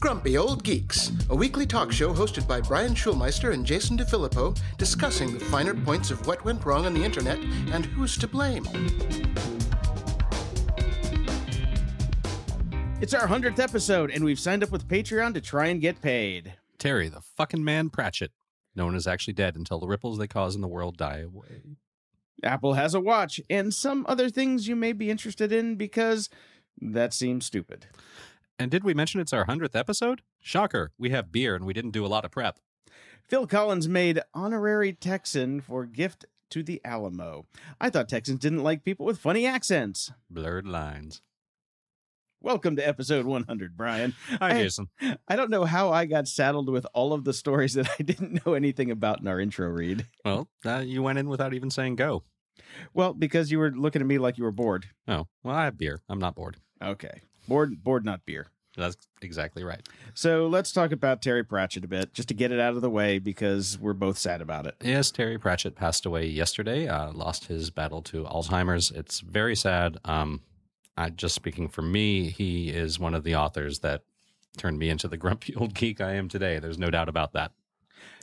Grumpy Old Geeks, a weekly talk show hosted by Brian Schulmeister and Jason DeFilippo, discussing the finer points of what went wrong on the internet and who's to blame. It's our 100th episode, and we've signed up with Patreon to try and get paid. Terry, the fucking man Pratchett. No one is actually dead until the ripples they cause in the world die away. Apple has a watch and some other things you may be interested in because that seems stupid. And did we mention it's our 100th episode? Shocker, we have beer and we didn't do a lot of prep. Phil Collins made honorary Texan for gift to the Alamo. I thought Texans didn't like people with funny accents. Blurred lines. Welcome to episode 100, Brian. Hi, I- Jason. I don't know how I got saddled with all of the stories that I didn't know anything about in our intro read. Well, uh, you went in without even saying go. Well, because you were looking at me like you were bored. Oh, well, I have beer. I'm not bored. Okay. Board, bored, not beer. That's exactly right. So let's talk about Terry Pratchett a bit, just to get it out of the way because we're both sad about it. Yes, Terry Pratchett passed away yesterday. Uh, lost his battle to Alzheimer's. It's very sad. Um, I just speaking for me, he is one of the authors that turned me into the grumpy old geek I am today. There's no doubt about that.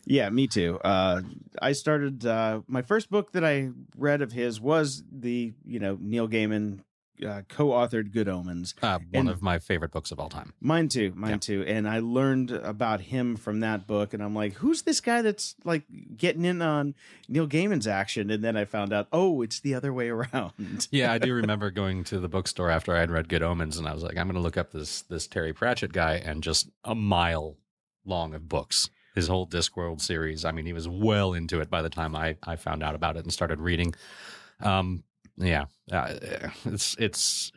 Yeah, me too. Uh, I started uh, my first book that I read of his was the you know Neil Gaiman uh, co-authored Good Omens. Uh, one And- of my favorite books of all time. Mine too, mine Yeah. too. And I learned about him from that book, and I'm like, who's this guy that's like getting in on Neil Gaiman's action? And then I found out, oh, it's the other way around. Yeah, I do remember going to the bookstore after I had read Good Omens, and I was like, I'm going to look up this this Terry Pratchett guy, and just a mile long of books. His whole Discworld series. I mean, he was well into it by the time I I found out about it and started reading. Um, yeah, uh, it's it's.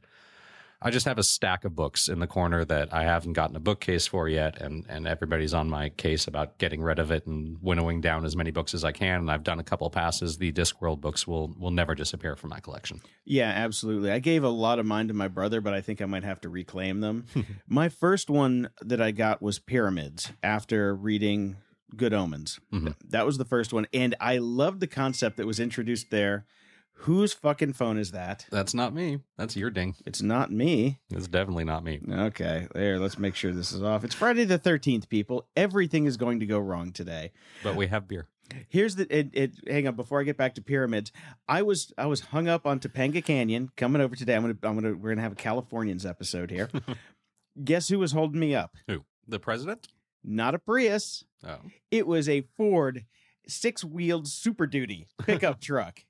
I just have a stack of books in the corner that I haven't gotten a bookcase for yet, and and everybody's on my case about getting rid of it and winnowing down as many books as I can. And I've done a couple passes. The Discworld books will will never disappear from my collection. Yeah, absolutely. I gave a lot of mine to my brother, but I think I might have to reclaim them. my first one that I got was Pyramids after reading Good Omens. Mhm. That was the first one. And I loved the concept that was introduced there. Whose fucking phone is that? That's not me. That's your ding. It's not me. It's definitely not me. Okay, there. Let's make sure this is off. It's Friday the 13th, people. Everything is going to go wrong today. But we have beer. Here's the it, it hang on before I get back to pyramids. I was I was hung up on Topanga Canyon coming over today. I'm gonna I'm gonna we're gonna have a Californians episode here. Guess who was holding me up? Who? The president? Not a Prius. Oh. It was a Ford six wheeled Super Duty pickup truck.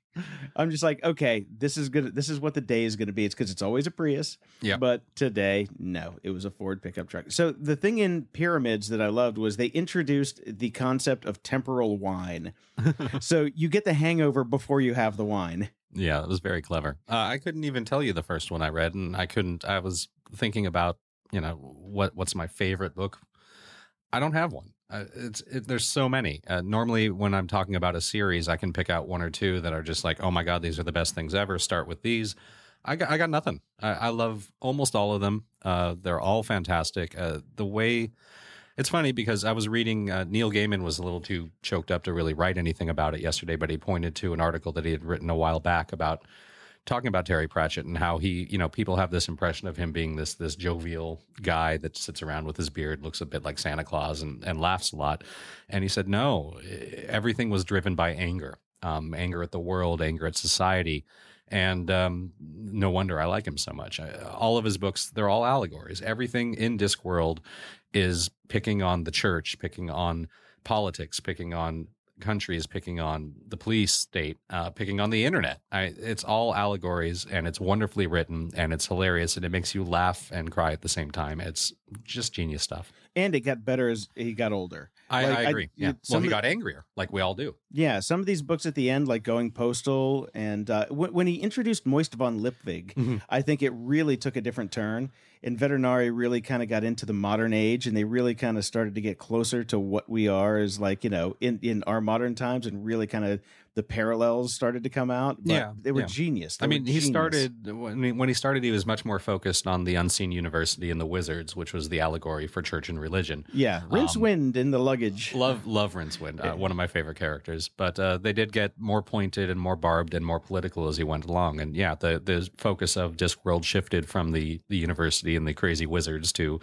I'm just like, okay, this is good. This is what the day is going to be. It's because it's always a Prius. Yeah. But today, no, it was a Ford pickup truck. So the thing in Pyramids that I loved was they introduced the concept of temporal wine. so you get the hangover before you have the wine. Yeah, it was very clever. Uh, I couldn't even tell you the first one I read, and I couldn't. I was thinking about, you know, what what's my favorite book. I don't have one. Uh, it's it, there's so many. Uh, normally, when I'm talking about a series, I can pick out one or two that are just like, oh my god, these are the best things ever. Start with these. I got I got nothing. I, I love almost all of them. Uh, they're all fantastic. Uh, the way it's funny because I was reading uh, Neil Gaiman was a little too choked up to really write anything about it yesterday, but he pointed to an article that he had written a while back about talking about Terry Pratchett and how he, you know, people have this impression of him being this this jovial guy that sits around with his beard, looks a bit like Santa Claus, and, and laughs a lot. And he said, no, eh, everything was driven by anger, um, anger at the world, anger at society. And um, no wonder I like him so much. I, all of his books, they're all allegories. Everything in Discworld is picking on the church, picking on politics, picking on countries, picking on the police state, uh, picking on the internet. I, it's all allegories and it's wonderfully written and it's hilarious and it makes you laugh and cry at the same time. It's just genius stuff. And it got better as he got older. I, Like, I I- agree. yeah. it- Well, he of got angrier, like we all do. Yeah, some of these books at the end, like Going Postal, and uh, w- when he introduced Moist von Lipwig, Mhm. I think it really took a different turn. And Vetinari really kind of got into the modern age, and they really kind of started to get closer to what we are as, like you know, in in our modern times, and really kind of the parallels started to come out. But Yeah, they were yeah. genius. They I mean, he genius. started when he, when he started. He was much more focused on the unseen university and the wizards, which was the allegory for church and religion. Yeah, Rincewind in the luggage. Love, love Rincewind, uh, one of my favorite characters. But uh, they did get more pointed and more barbed and more political as he went along. And yeah, the the focus of Discworld shifted from the the university and the crazy wizards to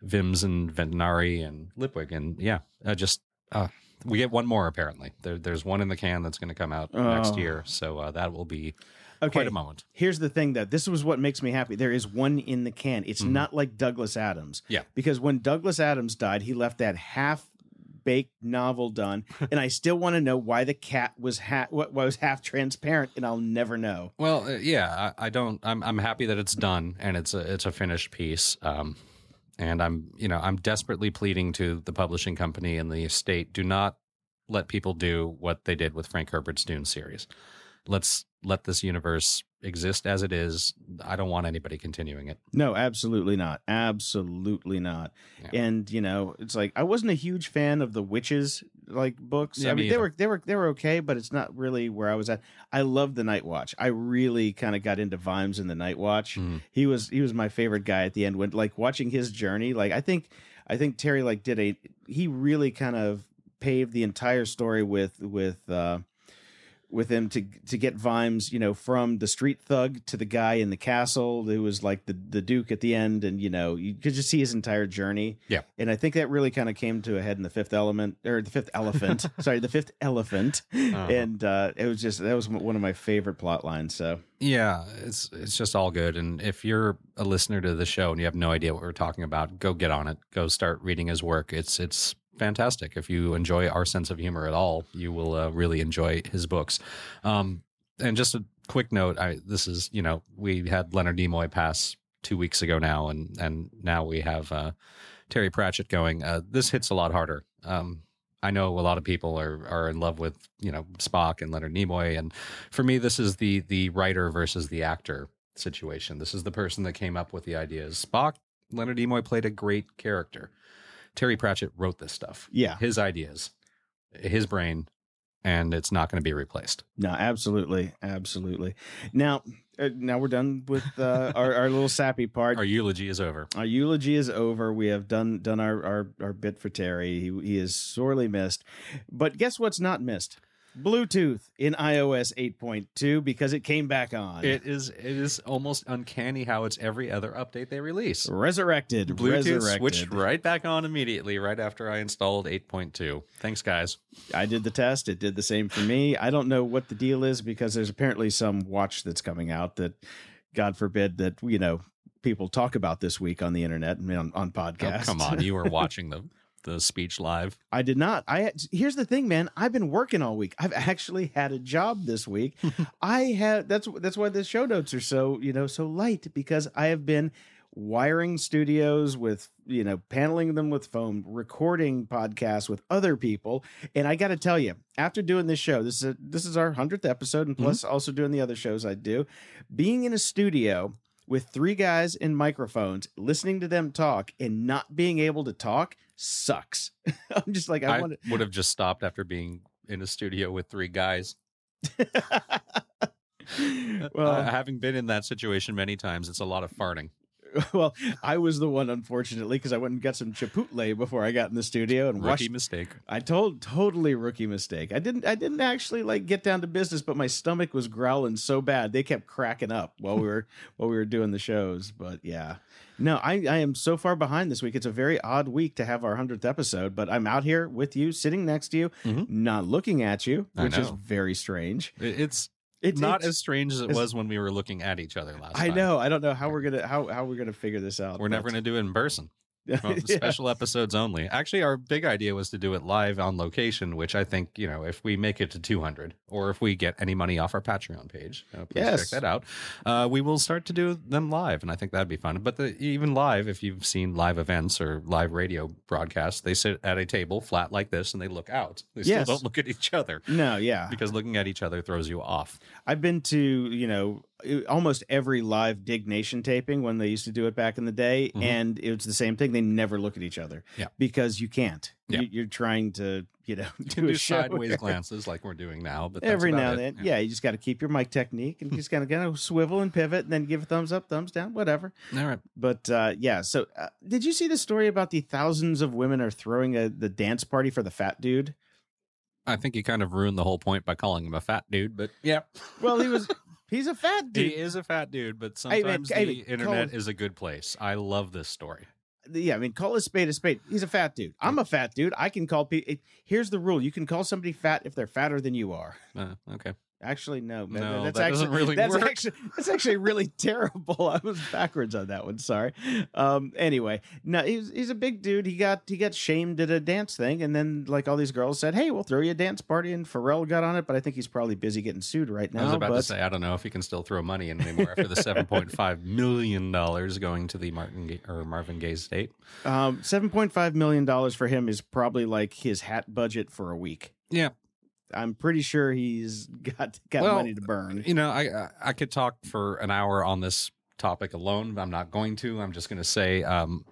Vimes and Vetinari and Lipwig. And yeah, uh, just uh, we get one more apparently. There, there's one in the can that's going to come out next Oh. year, so uh, that will be Okay. quite a moment. Here's the thing, though. This was what makes me happy. There is one in the can. It's not like Douglas Adams. Yeah. Because when Douglas Adams died, he left that half baked novel done, and I still want to know why the cat was half what was half transparent, and I'll never know. Well, uh, yeah, I, I don't. I'm I'm happy that it's done and it's a it's a finished piece. Um, and I'm you know I'm desperately pleading to the publishing company and the estate: do not let people do what they did with Frank Herbert's Dune series. Let's let this universe exist as it is. I don't want anybody continuing it. No, absolutely not. Absolutely not. Yeah. And you know, it's like I wasn't a huge fan of the witches like books. Yeah, I me mean, they either. were they were they were okay, but it's not really where I was at. I love the Night Watch. I really kind of got into Vimes in the Night Watch. Mhm. He was he was my favorite guy at the end when like watching his journey. Like I think I think Terry like did a he really kind of paved the entire story with with uh with him to to get Vimes, you know, from the street thug to the guy in the castle who was like the the duke at the end, and you know, you could just see his entire journey. Yeah. and I think that really kind of came to a head in the fifth element or the fifth elephant. sorry, the fifth elephant, and uh, it was just that was one of my favorite plot lines. So Yeah, it's it's just all good. And if you're a listener to the show and you have no idea what we're talking about, go get on it. Go start reading his work. It's it's fantastic. If you enjoy our sense of humor at all, you will uh, really enjoy his books. Um, and just a quick note: I this is you know we had Leonard Nimoy pass two weeks ago now, and and now we have uh, Terry Pratchett going. Uh, this hits a lot harder. Um, I know a lot of people are are in love with you know Spock and Leonard Nimoy, and for me, this is the the writer versus the actor situation. This is the person that came up with the ideas. Spock, Leonard Nimoy played a great character. Terry Pratchett wrote this stuff. yeah, His ideas, his brain, and it's not going to be replaced. no, absolutely, absolutely. Now, uh, now we're done with uh, our our little sappy part. Our eulogy is over. Our eulogy is over. We have done done our our, our bit for Terry. He, he is sorely missed. But guess what's not missed? Bluetooth in iOS 8.2 because it came back on. It is it is almost uncanny how it's every other update they release. resurrected. Bluetooth resurrected. switched right back on immediately right after I installed 8.2. Thanks, guys. I did the test. It did the same for me. I don't know what the deal is because there's apparently some watch that's coming out that, God forbid, that you know people talk about this week on the internet and on, on Oh, podcasts. come on, you were watching the the speech live. I did not. I here's the thing, man. I've been working all week. I've actually had a job this week. I have that's that's why the show notes are so you know so light because I have been wiring studios with you know paneling them with foam, recording podcasts with other people, and I got to tell you, after doing this show, this is a, this is our hundredth episode, and mm-hmm. plus also doing the other shows I do, being in a studio with three guys in microphones, listening to them talk and not being able to talk sucks. I'm just like I, I, want would have just stopped after being in a studio with three guys. well, Uh, having been in that situation many times, it's a lot of farting. well, I was the one, unfortunately, because I went and got some Chipotle before I got in the studio and Rookie washed. mistake. I told totally rookie mistake. I didn't. I didn't actually like get down to business, but my stomach was growling so bad they kept cracking up while we were while we were doing the shows. But yeah, no, I I am so far behind this week. It's a very odd week to have our hundredth episode, but I'm out here with you, sitting next to you, Mhm. not looking at you, which is very strange. It's It's not it's- as strange as it was when we were looking at each other last I time. know. I don't know how we're gonna how how we're gonna figure this out. We're never going to do it in person. Well, Yeah. Special episodes only. Actually, our big idea was to do it live on location, which I think, you know, if we make it to 200 or if we get any money off our Patreon page, uh, please Yes. check that out. Uh, we will start to do them live, and I think that'd be fun. But the, even live, if you've seen live events or live radio broadcasts, they sit at a table flat like this and they look out. They still Yes. don't look at each other No, yeah. because looking at each other throws you off. I've been to, you know, almost every live Diggnation taping when they used to do it back in the day, Mhm. and it was the same thing. They never look at each other, Yeah. because you can't. Yeah. You, you're trying to, you know, do a do show sideways glances like we're doing now, but Every now and then, yeah. you just got to keep your mic technique and just kind of kind of swivel and pivot, and then give a thumbs up, thumbs down, whatever. All right. But uh, yeah, so uh, did you see the story about the thousands of women are throwing a the dance party for the fat dude? I think you kind of ruined the whole point by calling him a fat dude, but yeah. Well, he was he's a fat dude. He is a fat dude, but I mean, sometimes I the mean, internet is a good place. I love this story. yeah, I mean, call a spade a spade. He's a fat dude. I'm a fat dude. I can call people. Here's the rule: you can call somebody fat if they're fatter than you are. Uh, okay. Actually, no, No, that's that actually doesn't really that's work. actually that's actually really terrible. I was backwards on that one. Sorry. Um. Anyway, no, he's he's a big dude. He got he got shamed at a dance thing, and then like all these girls said, "Hey, we'll throw you a dance party," and Pharrell got on it, but I think he's probably busy getting sued right now. I was about but, to say I don't know if he can still throw money in anymore after the seven point five million dollars going to the Martin Ga- or Marvin Gaye estate. um, seven point five million dollars for him is probably like his hat budget for a week. Yeah, I'm pretty sure he's got got Well, money to burn. you know, I I- could talk for an hour on this topic alone. But I'm not going to. I'm just going to say um,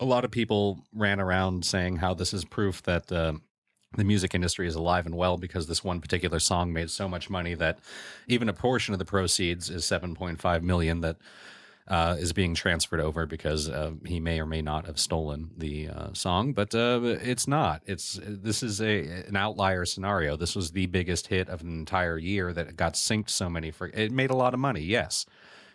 a lot of people ran around saying how this is proof that. Uh, the music industry is alive and well because this one particular song made so much money that even a portion of the proceeds is 7.5 million that uh, is being transferred over because uh, he may or may not have stolen the uh, song, but uh, it's not. It's this is a an outlier scenario. This was the biggest hit of an entire year that got synced so many. For it made a lot of money, yes,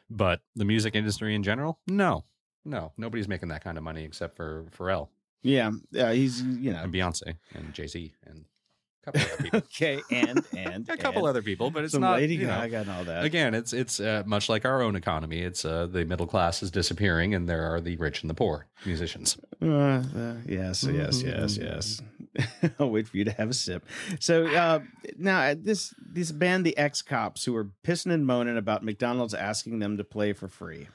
but the music industry in general, no, no, nobody's making that kind of money except for Pharrell Yeah, yeah, he's you know and Beyonce and Jay Z and couple other people. okay, and and a couple and other people, but it's not. Lady you know, Gaga and all that. Again, it's it's uh, much like our own economy. It's uh, the middle class is disappearing, and there are the rich and the poor musicians. Uh, uh, yes, yes, yes, yes. I'll wait for you to have a sip. So uh, now uh, this this band, the ex cops, who were pissing and moaning about McDonald's asking them to play for free.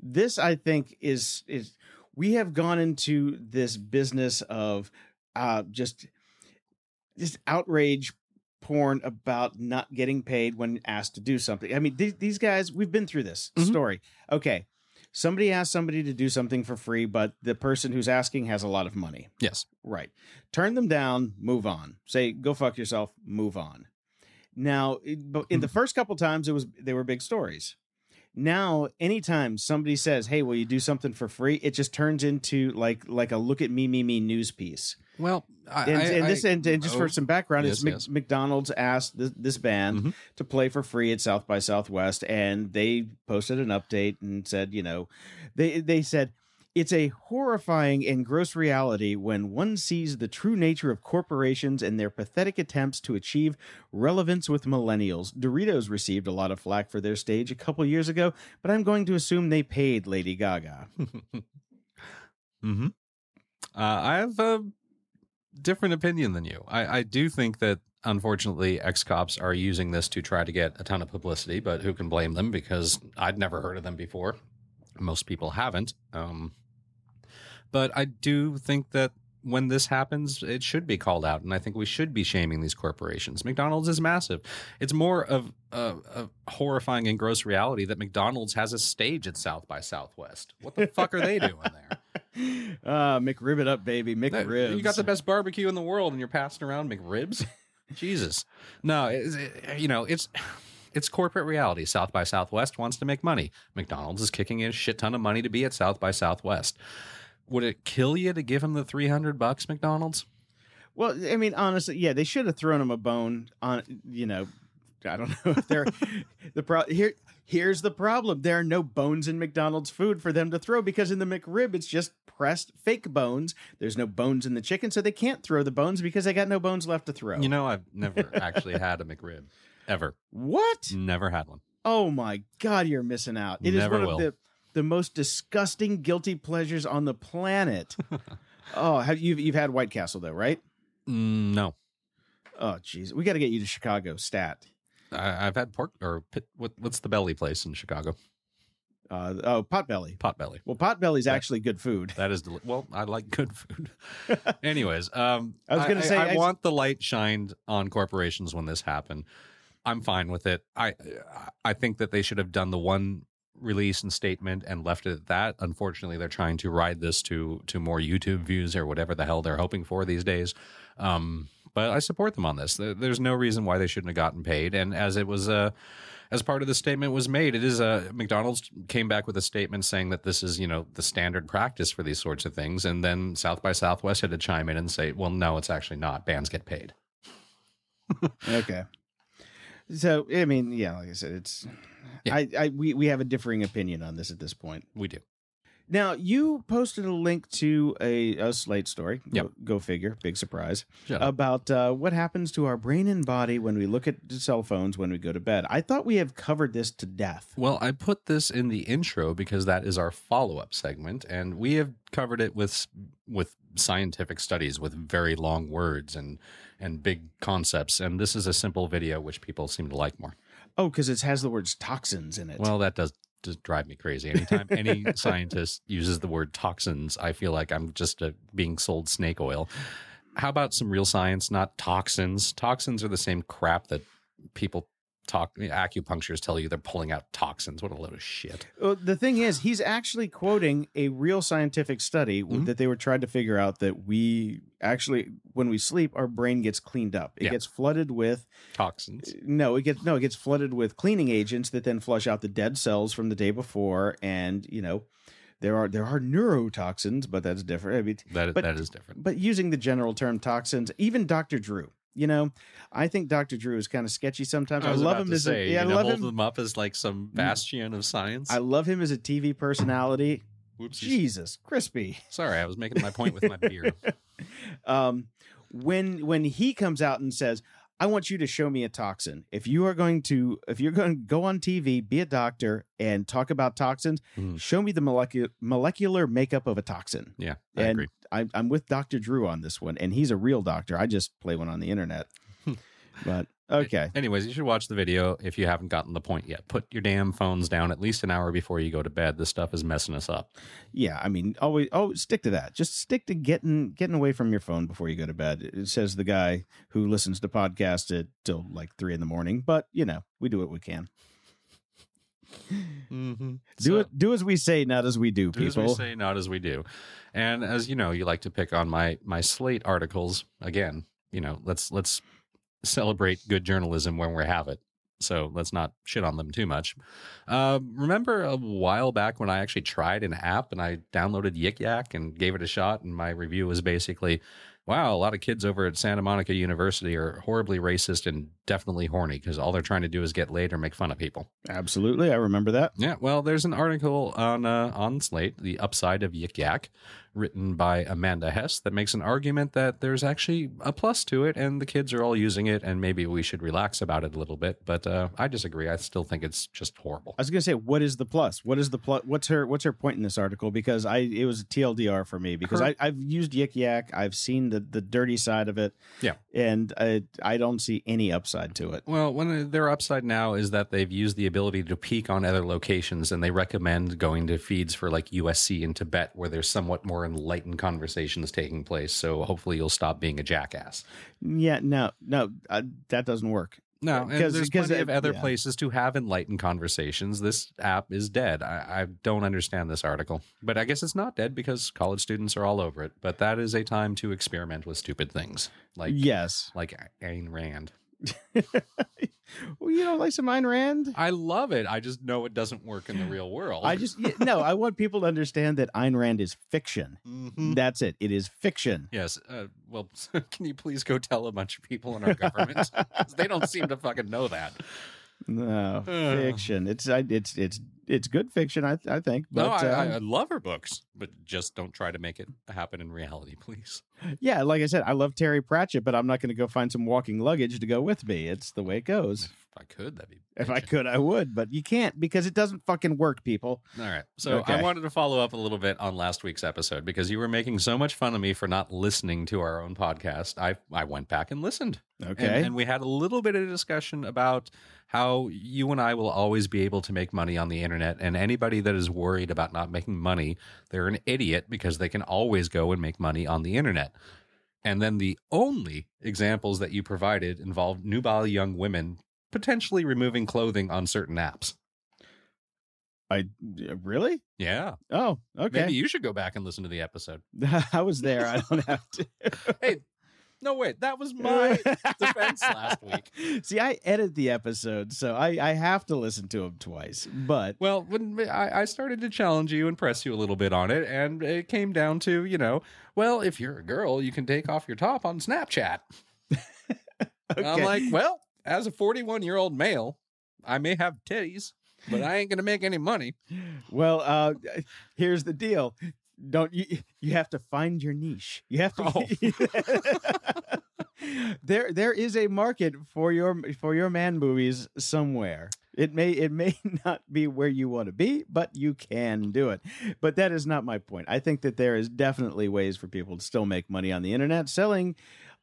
This, I think, is is we have gone into this business of uh, just just outrage porn about not getting paid when asked to do something. I mean, these, these guys, we've been through this Mhm. story. Okay, somebody asks somebody to do something for free, but the person who's asking has a lot of money. Yes. Right. Turn them down, move on. Say, go fuck yourself, move on. Now, in the first couple times, it was they were big stories. Now, anytime somebody says, "Hey, will you do something for free?" It just turns into like like a look at me, me, me news piece. Well, I, And, I- this, I- and, and just oh, for some background, yes, it's Mc, yes. McDonald's asked this, this band Mhm. to play for free at South by Southwest, and they posted an update and said, you know, they they said it's a horrifying and gross reality when one sees the true nature of corporations and their pathetic attempts to achieve relevance with millennials. Doritos received a lot of flack for their stage a couple years ago, but I'm going to assume they paid Lady Gaga. hmm Uh, I have a different opinion than you. I, I do think that unfortunately ex cops are using this to try to get a ton of publicity, but who can blame them? Because I'd never heard of them before. Most people haven't. Um, but I do think that when this happens, it should be called out, and I think we should be shaming these corporations. McDonald's is massive. It's more of a, a horrifying and gross reality that McDonald's has a stage at South by Southwest. What the fuck are they doing there? Uh, McRib it up, baby. McRibs. You got the best barbecue in the world, and you're passing around McRibs. Jesus, no, it- you know it's it's corporate reality. South by Southwest wants to make money. McDonald's is kicking in a shit ton of money to be at South by Southwest. Would it kill you to give him the three hundred bucks, McDonald's? Well, I mean, honestly, yeah, they should have thrown him a bone on. You know, I don't know if they're the pro here. Here's the problem: there are no bones in McDonald's food for them to throw because in the McRib it's just pressed fake bones. There's no bones in the chicken, so they can't throw the bones because they got no bones left to throw. You know, I've never actually had a McRib ever. what? Never had one. Oh my God, you're missing out. It is Never one will. of the the most disgusting guilty pleasures on the planet. oh, have you've you've had White Castle though, right? Mm, no, Oh, jeez, we got to get you to Chicago. Stat. I, I've had pork or pit, what, what's the belly place in Chicago? Uh, oh, Potbelly. Potbelly. Well, Potbelly's That- actually good food. That is deli- well. I like good food. Anyways, um, I was gonna say, I, I- want the light shined on corporations when this happened. I'm fine with it. I I think that they should have done the one release and statement and left it at that. Unfortunately, they're trying to ride this to to more YouTube views or whatever the hell they're hoping for these days. Um, but I support them on this. There's no reason why they shouldn't have gotten paid. And as it was uh, as part of the statement was made, it is a McDonald's came back with a statement saying that this is you know the standard practice for these sorts of things. And then South by Southwest had to chime in and say, well, no, it's actually not. Bands get paid. Okay. So I mean, yeah, like I said, it's Yeah. I, I we, we have a differing opinion on this at this point. We do. Now you posted a link to a, a Slate story. Yep. Go, go figure, big surprise. About uh, what happens to our brain and body when we look at cell phones when we go to bed. I thought we have covered this to death. Well, I put this in the intro because that is our follow-up segment, and we have covered it with with scientific studies with very long words and and big concepts. And this is a simple video which people seem to like more. Oh, because it has the words toxins in it. Well, that does just drive me crazy. Anytime any scientist uses the word toxins, I feel like I'm just uh being sold snake oil. How about some real science, not toxins? Toxins are the same crap that people talk acupuncturists tell you they're pulling out toxins. What a load of shit. Well, the thing is, he's actually quoting a real scientific study Mhm. that they were trying to figure out that we actually, when we sleep, our brain gets cleaned up. It Yeah. gets flooded with Toxins. no, it gets no, it gets flooded with cleaning agents that then flush out the dead cells from the day before, and you know, there are there are neurotoxins, but that's different. I mean, That But- that is different. but using the general term toxins, even Dr. Drew. You know, I think Dr. Drew is kind of sketchy sometimes. I, was love him to as say, a, yeah, I love hold him. them up as like some bastion of science. I love him as a TV personality. Whoopsies. Jesus, crispy. Sorry, I was making my point with my beer. um, when when he comes out and says, "I want you to show me a toxin," if you are going to if you're going to go on TV, be a doctor and talk about toxins, Mm. show me the molecular molecular makeup of a toxin. Yeah, I and agree. I, I'm with Doctor Drew on this one, and he's a real doctor. I just play one on the internet, but okay. Anyways, you should watch the video if you haven't gotten the point yet. Put your damn phones down at least an hour before you go to bed. This stuff is messing us up. Yeah, I mean, always, oh, stick to that. Just stick to getting getting away from your phone before you go to bed. It says the guy who listens to podcasts at till like three in the morning. But you know, we do what we can. Mm-hmm. Do it. Do as we say, not as we do, Do as we people. say, not as we do. And as you know, you like to pick on my my slate articles again. You know, let's let's celebrate good journalism when we have it. So let's not shit on them too much. Uh, remember a while back when I actually tried an app and I downloaded Yik Yak and gave it a shot, and my review was basically, "Wow, a lot of kids over at Santa Monica University are horribly racist and definitely horny because all they're trying to do is get laid or make fun of people." Absolutely, I remember that. Yeah, well, there's an article on uh, on Slate, "The Upside of Yik Yak," written by Amanda Hess, that makes an argument that there's actually a plus to it, and the kids are all using it, and maybe we should relax about it a little bit. But uh, I disagree. I still think it's just horrible. I was gonna say, what is the plus? What is the plus? What's her What's her point in this article? Because I it was a TLDR for me because Her- I I've used Yik Yak. I've seen the the dirty side of it. Yeah. and I I don't see any upside to it. Well, when their upside now is that they've used the ability to peek on other locations, and they recommend going to feeds for like USC and Tibet, where there's somewhat more enlightened conversations taking place. So hopefully, you'll stop being a jackass. Yeah, no, no, uh, that doesn't work. No, Because- there's plenty it- of other yeah. places to have enlightened conversations. This app is dead. I, I don't understand this article, but I guess it's not dead because college students are all over it. But that is a time to experiment with stupid things, like yes. like Ayn Rand. well, you don't like some Ayn Rand? I love it. I just know it doesn't work in the real world. I just yeah, no. I want people to understand that Ayn Rand is fiction. Mhm. That's it. It is fiction. Yes. Uh, well, can you please go tell a bunch of people in our government? they don't seem to fucking know that. No Uh. fiction. It's it's it's it's good fiction. I I think. But no, I, uh, I, love her books, but just don't try to make it happen in reality, please. yeah, like I said, I love Terry Pratchett, but I'm not going to go find some walking luggage to go with me. It's the way it goes. If I could, that'd be. If I could, I would, but you can't because it doesn't fucking work, people. All right. So Okay. I wanted to follow up a little bit on last week's episode because you were making so much fun of me for not listening to our own podcast. I I went back and listened. Okay. And, and we had a little bit of discussion about how you and I will always be able to make money on the internet. And anybody that is worried about not making money, they're an idiot because they can always go and make money on the internet. And then the only examples that you provided involved nubile young women potentially removing clothing on certain apps. I really? Yeah. Oh, okay. Maybe you should go back and listen to the episode. I was there. I don't have to. Hey, no, wait, that was my defense last week. See, I edit the episode, so I, I have to listen to them twice. But Well, when I, I started to challenge you and press you a little bit on it, and it came down to, you know, well, if you're a girl, you can take off your top on Snapchat. And I'm like, well, as a 41 year old male, I may have titties, but I ain't going to make any money. well, uh, here's the deal. Don't you? You have to find your niche. You have to. there, there is a market for your for your man movies somewhere. It may it may not be where you want to be, but you can do it. But that is not my point. I think that there is definitely ways for people to still make money on the internet selling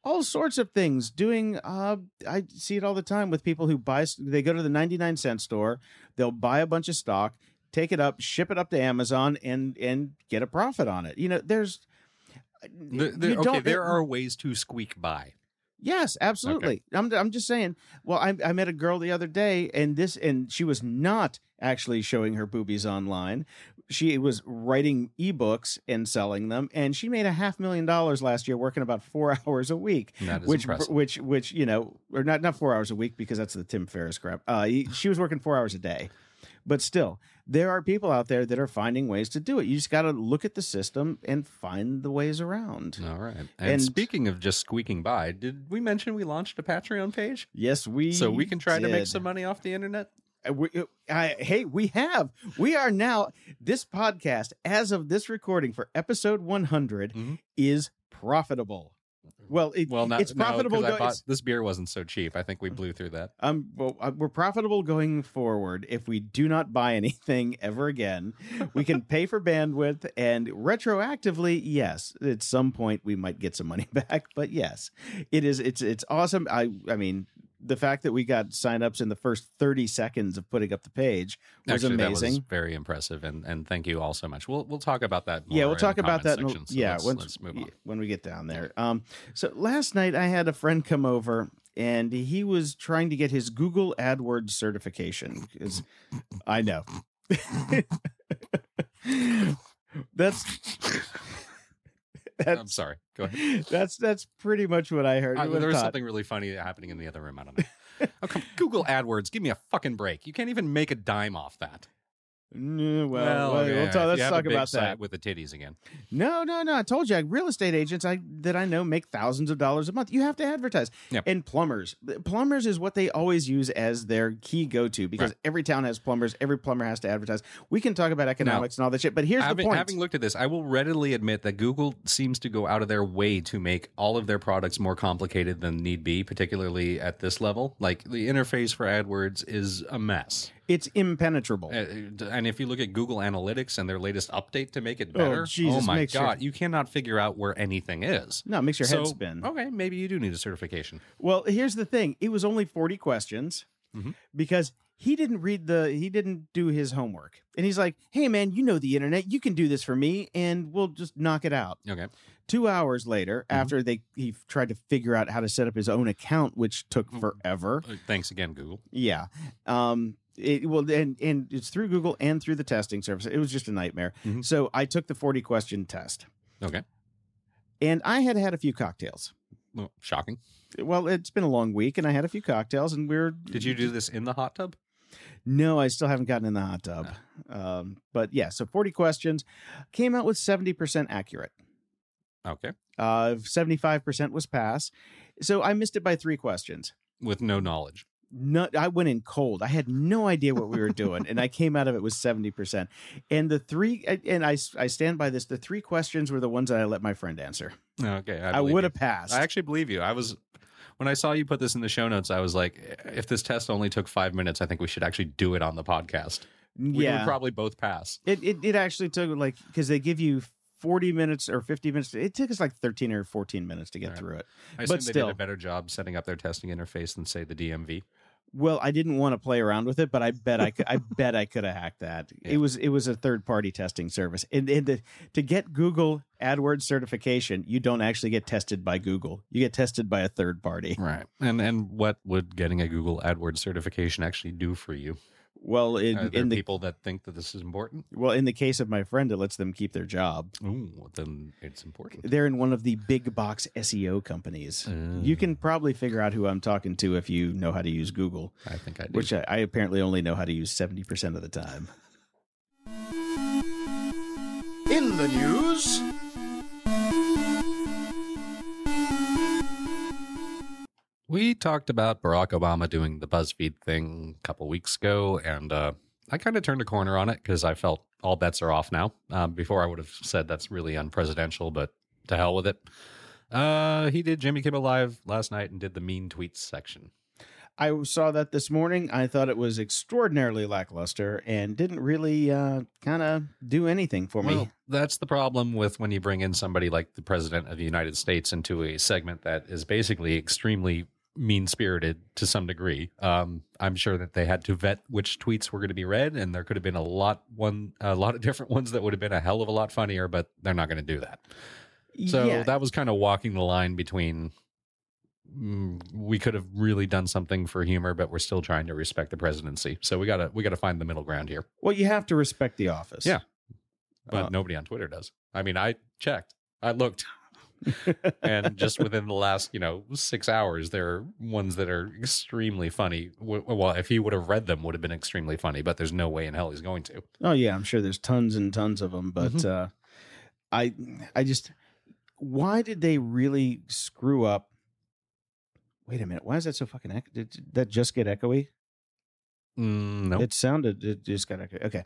all sorts of things doing uh i see it all the time with people who buy they go to the 99 cent store they'll buy a bunch of stock take it up ship it up to amazon and and get a profit on it you know there's The- the- you okay, there are ways to squeak by. Yes, absolutely. I'm I'm just saying. Well, I I met a girl the other day, and this and she was not actually showing her boobies online. She was writing ebooks and selling them, and she made a half million dollars last year working about four hours a week. That is which impressive. which which you know, or not not four hours a week because that's the Tim Ferriss crap. Uh, she was working four hours a day, but still, there are people out there that are finding ways to do it. You just got to look at the system and find the ways around. All right. And, And- speaking of just squeaking by, did we mention we launched a Patreon page? Yes, we So we can try to make some money off the internet? Uh, we, uh, I, hey, we have. We are now this podcast as of this recording for episode 100 Mhm. is profitable. Well, it, Well, not, it's profitable. I go- bought, it's- this beer wasn't so cheap. I think we blew through that. um, well, uh, we're profitable going forward. If we do not buy anything ever again, we can pay for bandwidth and retroactively, yes, at some point we might get some money back. But yes, it is. It's it's awesome. I I mean. The fact that we got signups in the first 30 seconds of putting up the page was Actually, amazing. That was very impressive, and, and thank you all so much. We'll we'll talk about that. More yeah, we'll talk about that. comment in a- section, so yeah, let's, once, let's move on. when we get down there. Um, so last night I had a friend come over and he was trying to get his Google AdWords certification. 'cause- I know. that's I'm sorry. Go ahead. that's that's pretty much what I heard. Was there was taught. something really funny happening in the other room. I don't know. oh, come, Google AdWords. Give me a fucking break. You can't even make a dime off that. Mm, well, well, yeah, we'll talk, let's talk about that. with the titties again. No, no, no. I told you, real estate agents I that I know make thousands of dollars a month. You have to advertise. Yep. And plumbers, plumbers is what they always use as their key go to because Right. every town has plumbers. Every plumber has to advertise. We can talk about economics and all that shit, but here's the point. having looked at this, I will readily admit that Google seems to go out of their way to make all of their products more complicated than need be, particularly at this level. Like the interface for AdWords is a mess. It's impenetrable. Uh, And if you look at Google Analytics and their latest update to make it better, oh, Jesus, my makes your- god, you cannot figure out where anything is. no, it makes your so, head spin. Okay, maybe you do need a certification. Well, here's the thing. It was only 40 questions Mhm. because he didn't read the he didn't do his homework. And he's like, "Hey man, you know the internet. You can do this for me and we'll just knock it out." Okay. Two hours later, Mm-hmm. after they he tried to figure out how to set up his own account, which took Mm. forever. Uh, Thanks again, Google. Yeah. Um it well and and it's through Google and through the testing service. It was just a nightmare. Mhm. So I took the 40 question test. Okay. And I had had a few cocktails. Well, shocking. Well, it's been a long week and I had a few cocktails and we are Did you do this in the hot tub? No, I still haven't gotten in the hot tub. Um, but yeah, so 40 questions came out with 70% accurate. Okay. Uh, 75% was pass. So I missed it by three questions. With no knowledge. No, I went in cold. I had no idea what we were doing, and I came out of it with 70%. And the three, and I, I stand by this, the three questions were the ones that I let my friend answer. Okay. I, I, would have passed. I actually believe you. I was when I saw you put this in the show notes. I was like, if this test only took five minutes, I think we should actually do it on the podcast. We would yeah. probably both pass. it, it, it actually took like, because they give you 40 minutes or 50 minutes. It took us like 13 or 14 minutes to get right. through it. I assume But they still. did a better job setting up their testing interface than say the DMV. Well, I didn't want to play around with it, but I bet I could, I bet I could have hacked that. Yeah. It was it was a third party testing service, and, and the, to get Google AdWords certification, you don't actually get tested by Google. You get tested by a third party. Right. And and what would getting a Google AdWords certification actually do for you? Well, in, Are there in the people that think that this is important? well in the case of my friend, it lets them keep their job. Ooh, then it's important. They're in one of the big box SEO companies. You can mm. probably figure out who I'm talking to if you know how to use Google, I think I do. which I, I apparently only know how to use seventy percent of the time. In the news, We talked about Barack Obama doing the BuzzFeed thing a couple weeks ago, and uh, I kind of turned a corner on it because I felt all bets are off now. Um, before I would have said that's really unpresidential, but to hell with it. Uh, he did Jimmy Kimmel Live last night and did the mean tweets section. I saw that this morning. I thought it was extraordinarily lackluster and didn't really uh, kind of do anything for me. Well, that's the problem with when you bring in somebody like the president of the United States into a segment that is basically extremely mean spirited to some degree. Um, I'm sure that they had to vet which tweets were going to be read, and there could have been a lot one a lot of different ones that would have been a hell of a lot funnier, but they're not going to do that. So yeah, that was kind of walking the line between. mm, We could have really done something for humor, but we're still trying to respect the presidency. So we gotta we gotta find the middle ground here. well, you have to respect the office. Yeah. But Uh, nobody on Twitter does. I mean, I checked, I looked, and just within the last, you know, six hours, there are ones that are extremely funny. Well, if he would have read them, would have been extremely funny. But there's no way in hell he's going to. Oh yeah, I'm sure there's tons and tons of them, but Mhm. uh, I I just why did they really screw up? Wait a minute, why is that so fucking? Did that just get echoey? Mm, no, It sounded it just got echoey. Okay,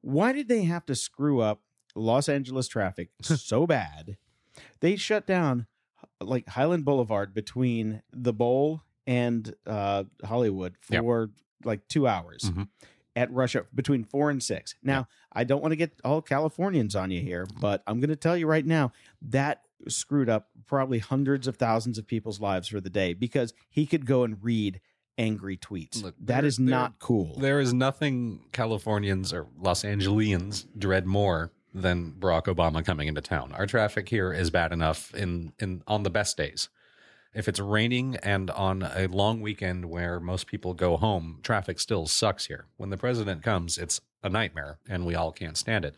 why did they have to screw up Los Angeles traffic so bad? They shut down like Highland Boulevard between the Bowl and uh, Hollywood Yep. for like two hours Mhm. at rush hour between four and six. Now, I don't want to get all Californians on you here, but I'm going to tell you right now that screwed up probably hundreds of thousands of people's lives for the day because he could go and read angry tweets. Look, that there- is there- not cool. there is nothing Californians or Los Angeles dread more than Barack Obama coming into town. Our traffic here is bad enough in in on the best days. If it's raining and on a long weekend where most people go home, traffic still sucks here. When the president comes, it's a nightmare and we all can't stand it.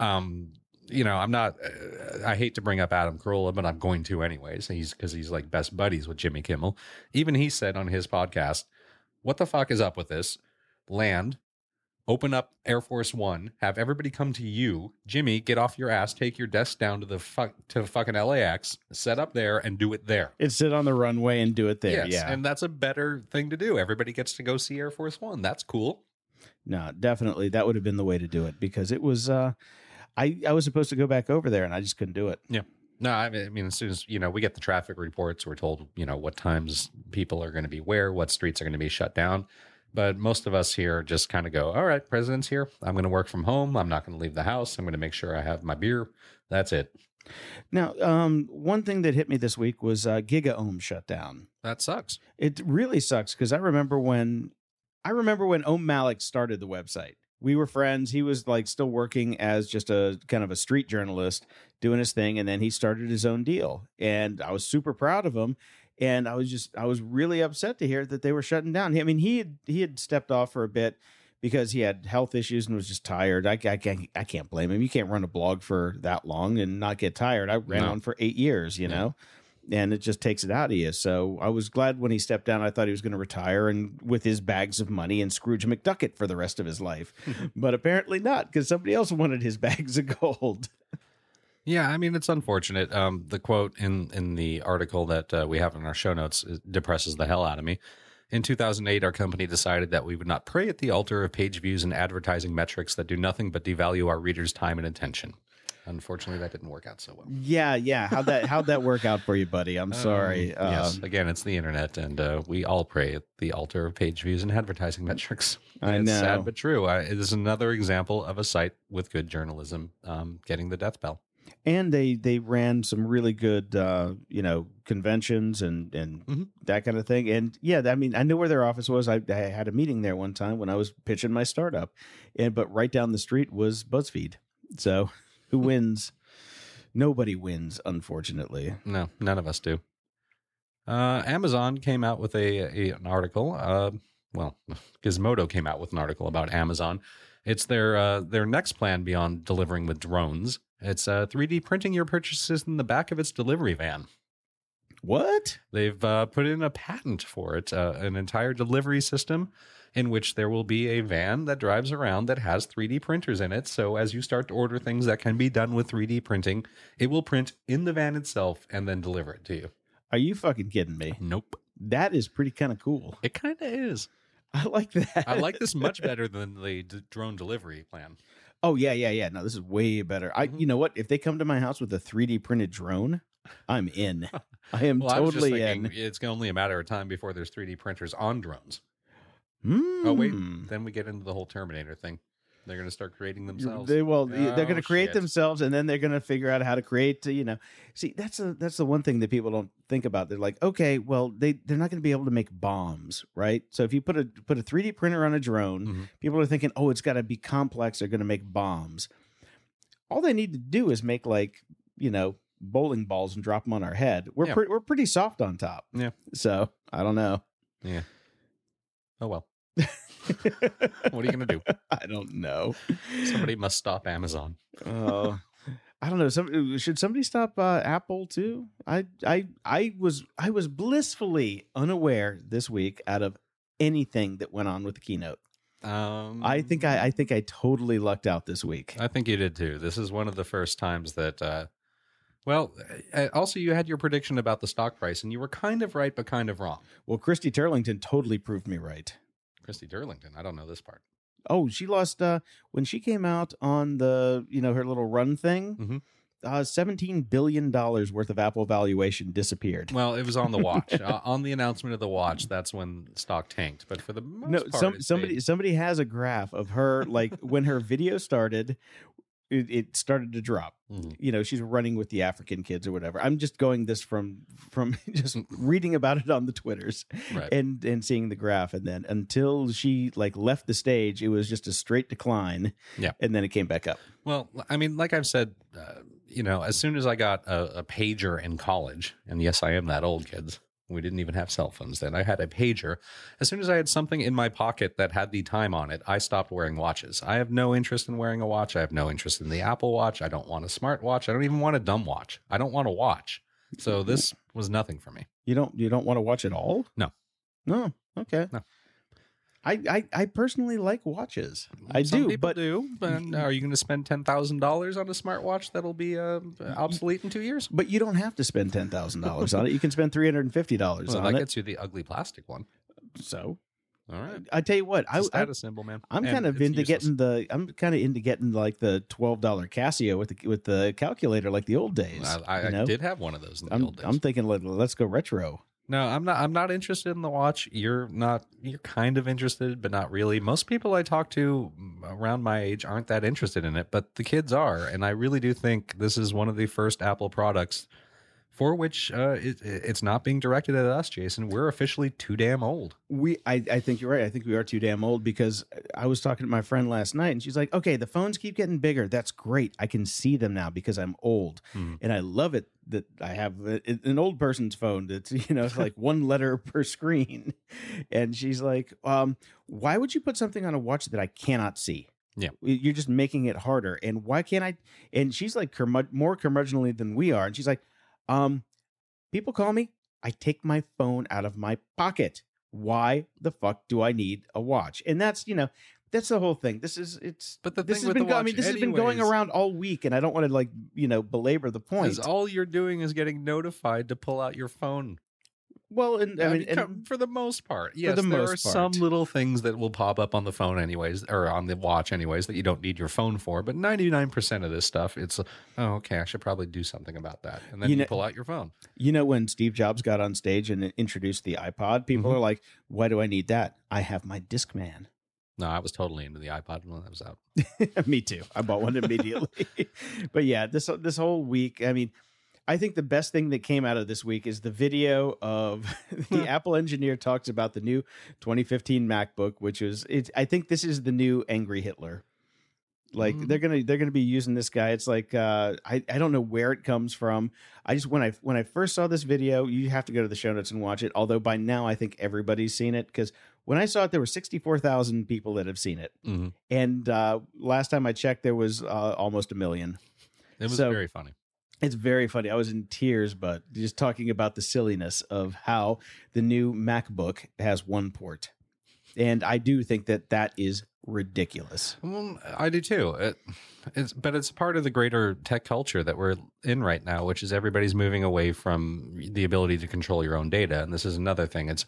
Um you know, I'm not. Uh, I hate to bring up Adam Carolla, but I'm going to anyways. He's because he's like best buddies with Jimmy Kimmel. Even he said on his podcast, "What the fuck is up with this? Land, open up Air Force One, have everybody come to you. Jimmy, get off your ass, take your desk down to the fuck to fucking LAX, set up there, and do it there." And sit on the runway and do it there. yes, yeah. and that's a better thing to do. Everybody gets to go see Air Force One. That's cool. no, definitely that would have been the way to do it because it was uh I I was supposed to go back over there and I just couldn't do it. Yeah. No, I mean, I mean, as soon as you know, we get the traffic reports. We're told, you know, what times people are going to be where, what streets are going to be shut down. But most of us here just kind of go, all right, president's here. I'm going to work from home. I'm not going to leave the house. I'm going to make sure I have my beer. That's it. Now, um one thing that hit me this week was uh Gigaom shut down. That sucks. It really sucks because I remember when I remember when Om Malik started the website. We were friends. He was like still working as just a kind of a street journalist doing his thing, and then he started his own deal. And I was super proud of him. And I was just I was really upset to hear that they were shutting down. I mean, he had he had stepped off for a bit because he had health issues and was just tired. I, I can't I can't blame him. You can't run a blog for that long and not get tired. I ran No. on for eight years, you Yeah. know and it just takes it out of you. So I was glad when he stepped down. I thought he was going to retire and with his bags of money and Scrooge McDucket for the rest of his life, but apparently not because somebody else wanted his bags of gold. Yeah, I mean, it's unfortunate. Um, the quote in in the article that uh, we have in our show notes depresses the hell out of me. In 2008, our company decided that we would not pray at the altar of page views and advertising metrics that do nothing but devalue our readers' time and attention. Unfortunately, that didn't work out so well. Yeah, yeah. How'd that how'd that work out for you, buddy? I'm sorry. Um, yes, Um, again, it's the internet, and uh, we all pray at the altar of page views and advertising metrics. I it's know. sad but true. I, it is another example of a site with good journalism um, getting the death bell. And they they ran some really good uh you know conventions and and Mhm. that kind of thing and yeah i mean i knew where their office was I, I had a meeting there one time when i was pitching my startup and but right down the street was buzzfeed so who wins nobody wins unfortunately No, none of us do. Uh, Amazon came out with a, a an article. Uh, well, Gizmodo came out with an article about Amazon. It's their uh, their next plan beyond delivering with drones. It's uh, 3D printing your purchases in the back of its delivery van. what They've uh, put in a patent for it, uh, an entire delivery system in which there will be a van that drives around that has 3D printers in it. So as you start to order things that can be done with 3D printing, it will print in the van itself and then deliver it to you. are you fucking kidding me Nope. that is pretty kind of cool It kind of is. i like that I like this much better than the d- drone delivery plan. Oh yeah, yeah, yeah. No, this is way better. I, Mhm. you know what? If they come to my house with a 3D printed drone, I'm in. I am Well, I totally thinking in. it's only a matter of time before there's 3D printers on drones. Oh wait, Mm. then we get into the whole Terminator thing. They're going to start creating themselves. They well, they're going Oh, to create shit. themselves, and then they're going to figure out how to create. You know, see, that's a that's the one thing that people don't think about. They're like, okay, well, they they're not going to be able to make bombs, right? So if you put a put a 3D printer on a drone, Mhm. people are thinking, oh, it's got to be complex. They're going to make bombs. All they need to do is make like you know bowling balls and drop them on our head. We're Yeah. pre- we're pretty soft on top. Yeah. So I don't know. Yeah. Oh well. What are you going to do? I don't know. Somebody must stop Amazon. Oh, I don't know. Some should somebody stop uh, Apple too? I I I was I was blissfully unaware this week out of anything that went on with the keynote. Um, I think I I think I totally lucked out this week. I think you did too. This is one of the first times that. Uh, well, uh, also you had your prediction about the stock price, and you were kind of right, but kind of wrong. Well, Christy Turlington totally proved me right. Christy Durlington. I don't know this part. Oh, she lost uh when she came out on the you know her little run thing. Mhm. Uh, seventeen billion dollars worth of Apple valuation disappeared. Well, it was on the watch. uh, on the announcement of the watch, that's when stock tanked. But for the most no, part, some somebody stayed. somebody has a graph of her like when her video started, it, it started to drop. Mhm. You know, she's running with the African kids or whatever. I'm just going this from from just reading about it on the twitters Right. and and seeing the graph, and then until she like left the stage, it was just a straight decline. Yeah. and then it came back up. Well, I mean, like I've said, uh, you know, as soon as I got a, a pager in college, and yes, I am that old, kids. We didn't even have cell phones then. I had a pager. As soon as I had something in my pocket that had the time on it, I stopped wearing watches. I have no interest in wearing a watch. I have no interest in the Apple Watch. I don't want a smart watch. I don't even want a dumb watch. I don't want a watch. So this was nothing for me. You don't you don't want to watch it all? No. no, okay. No. I, I, I personally like watches. I Some do, people but do. But are you going to spend ten thousand dollars on a smartwatch that'll be uh, obsolete in two years? But you don't have to spend ten thousand dollars on it. You can spend three hundred and fifty dollars Well, on that it. gets you the ugly plastic one. So All right. I tell you what, It's a I, I status symbol, man. I'm And kind of into useless. getting the I'm kind of into getting like the twelve dollar Casio with the with the calculator like the old days. I, I, you know? I did have one of those in the I'm old days. I'm thinking let, let's go retro. No, I'm not. I'm not interested in the watch. You're not. You're kind of interested, but not really. Most people I talk to mm, around my age aren't that interested in it, but the kids are, and I really do think this is one of the first Apple products for which uh, it, it's not being directed at us, Jason. We're officially too damn old. We I, I think you're right. I think we are too damn old because I was talking to my friend last night and she's like, "Okay, the phones keep getting bigger. That's great. I can see them now because I'm old." Hmm. And I love it that I have a- an old person's phone that's, you know, it's like one letter per screen. And she's like, um, "Why would you put something on a watch that I cannot see?" Yeah. You're just making it harder. And why can't I and she's like curmud- more curmudgeonly than we are and she's like, "Um, people call me I take my phone out of my pocket. Why the fuck do I need a watch? And that's you know that's the whole thing. This is it's. But the this thing has with been the go- I mean this has been going around all week, and I don't want to like you know belabor the point. All you're doing is getting notified to pull out your phone. Well, and I mean, and- for the most part, yes, the there most are some little things that will pop up on the phone, anyways, or on the watch, anyways, that you don't need your phone for. But ninety nine percent of this stuff, it's oh, okay, I should probably do something about that, and then You you, know- pull out your phone. you know when Steve Jobs got on stage and introduced the iPod, people Mhm. are like, "Why do I need that? I have my Discman." No, I was totally into the iPod when that was out. Me too. I bought one immediately. but yeah, this this whole week, I mean, I think the best thing that came out of this week is the video of the Apple engineer talks about the new 2015 MacBook, which is it, I think this is the new angry Hitler. Like Mhm. they're gonna they're gonna be using this guy. It's like uh, I I don't know where it comes from. I just when I when I first saw this video, you have to go to the show notes and watch it. Although by now I think everybody's seen it because when I saw it, there were sixty four thousand people that have seen it, Mhm. and uh, last time I checked, there was uh, almost a million. It was So- very funny. It's very funny. I was in tears, but just talking about the silliness of how the new MacBook has one port. And I do think that that is ridiculous. Well, I do too. It, it's but it's part of the greater tech culture that we're in right now, which is everybody's moving away from the ability to control your own data. And this is another thing. It's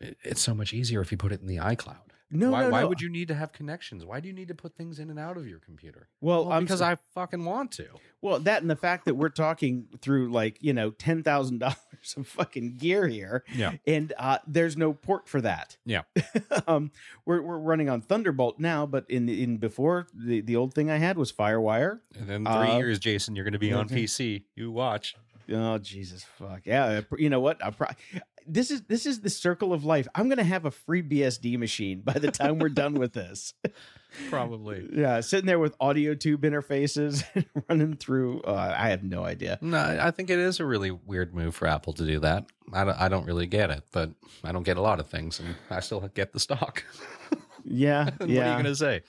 it's so much easier if you put it in the iCloud. No, why, no, why no. would you need to have connections? Why do you need to put things in and out of your computer? Well, Well, because I fucking want to. well that and the fact that we're talking through like you know ten thousand dollars of fucking gear here, Yeah. and uh, there's no port for that. Yeah. um, we're we're running on Thunderbolt now, but in in before the the old thing I had was FireWire. And then three Uh, years, Jason, you're going to be on. PC. You watch. Oh Jesus fuck yeah! You know what? I pro- this is this is the circle of life. I'm gonna have a FreeBSD machine by the time we're done with this. Probably. Yeah, sitting there with audio tube interfaces running through. Uh, I have no idea. No, I think it is a really weird move for Apple to do that. I don't, I don't really get it, but I don't get a lot of things, and I still get the stock. Yeah, what yeah. are you going to say?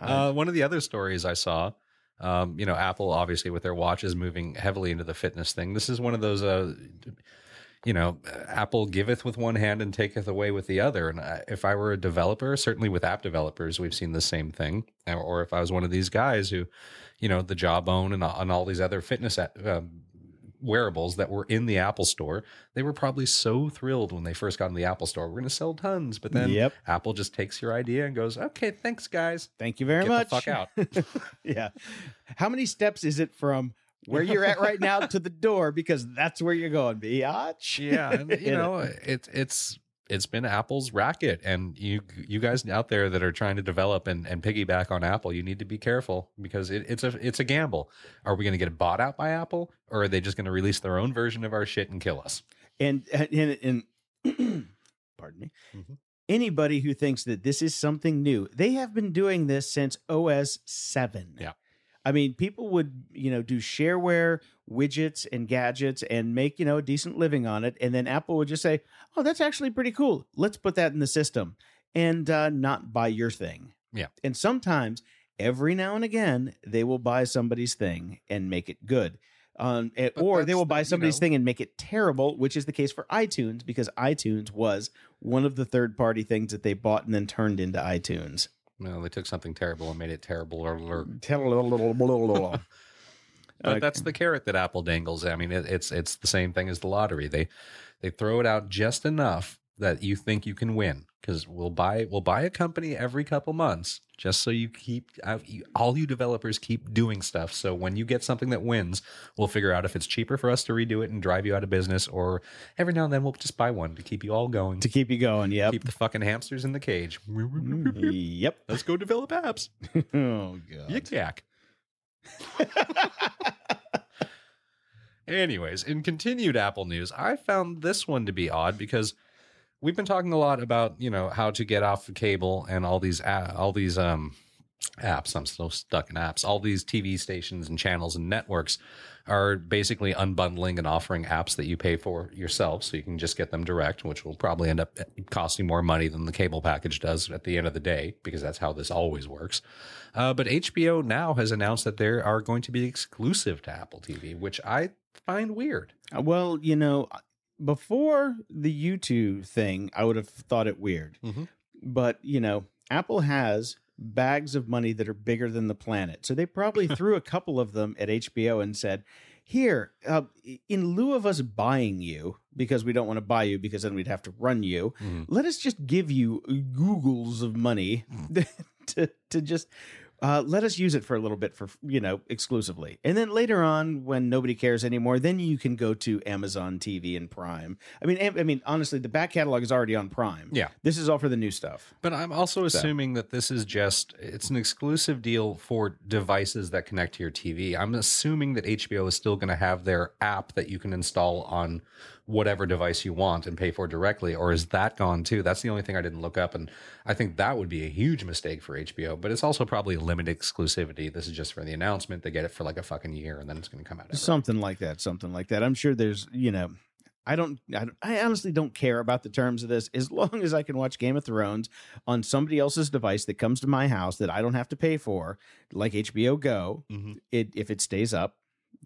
Uh, one of the other stories I saw, um, you know, Apple obviously with their watches moving heavily into the fitness thing. This is one of those, uh, you know, uh, Apple giveth with one hand and taketh away with the other. And I, if I were a developer, certainly with app developers, we've seen the same thing. Or, or if I was one of these guys who, you know, the Jawbone and, and all these other fitness a- um, wearables that were in the Apple store, they were probably so thrilled when they first got in the Apple store. We're going to sell tons, but then Yep. Apple just takes your idea and goes, "Okay, thanks, guys." Thank you very Get much. the fuck out. yeah. How many steps is it from where you're at right now to the door? Because that's where you're going, biatch. yeah, and, you know, it, it's it's been Apple's racket, and you you guys out there that are trying to develop and, and piggyback on Apple, you need to be careful because it, it's a it's a gamble. Are we going to get bought out by Apple, or are they just going to release their own version of our shit and kill us? and and, and pardon me Mhm. anybody who thinks that this is something new they have been doing this since os 7 Yeah. I mean people would you know do shareware widgets and gadgets and make you know a decent living on it and then apple would just say oh that's actually pretty cool let's put that in the system and uh, not buy your thing Yeah. and sometimes every now and again they will buy somebody's thing and make it good um, eh, or they will buy you somebody's know- thing and make it terrible, which is the case for iTunes because iTunes was one of the third party things that they bought and then turned into iTunes. No, they took something terrible and made it terrible. Or, or- but but that's the carrot that Apple dangles. I mean, it, it's it's the same thing as the lottery. They they throw it out just enough that you think you can win because we'll buy we'll buy a company every couple months just so you keep uh, all you developers keep doing stuff. So when you get something that wins, we'll figure out if it's cheaper for us to redo it and drive you out of business, or every now and then we'll just buy one to keep you all going. to keep you going. Yep. keep the fucking hamsters in the cage. yep. Let's go develop apps. Oh god. Yik yak. Anyways, in continued Apple news, I found this one to be odd because we've been talking a lot about you know how to get off the cable and all these all these um apps. I'm still stuck in apps. All these TV stations and channels and networks are basically unbundling and offering apps that you pay for yourself, so you can just get them direct, which will probably end up costing more money than the cable package does at the end of the day, because that's how this always works. Uh, but HBO now has announced that they are going to be exclusive to Apple TV, which I find weird. Uh, Well, you know, before the U2 thing, I would have thought it weird. Mhm. But, you know, Apple has bags of money that are bigger than the planet. So they probably threw a couple of them at HBO and said, here, uh, in lieu of us buying you, because we don't want to buy you because then we'd have to run you, let us just give you Googles of money to, to just uh, let us use it for a little bit for you know exclusively. And then later on when nobody cares anymore then you can go to amazon tv and prime. I mean i mean honestly the back catalog is already on prime. Yeah. this is all for the new stuff. But I'm also assuming that this is just it's an exclusive deal for devices that connect to your TV. I'm assuming that HBO is still going to have their app that you can install on whatever device you want and pay for directly or is that gone too? That's the only thing I didn't look up and I think that would be a huge mistake for HBO, but it's also probably a limited exclusivity. This is just for the announcement. They get it for like a fucking year and then it's going to come out. everywhere. something like that something like that i'm sure there's you know I don't, I don't I honestly don't care about the terms of this as long as I can watch Game of Thrones on somebody else's device that comes to my house that I don't have to pay for like HBO Go Mhm. it if it stays up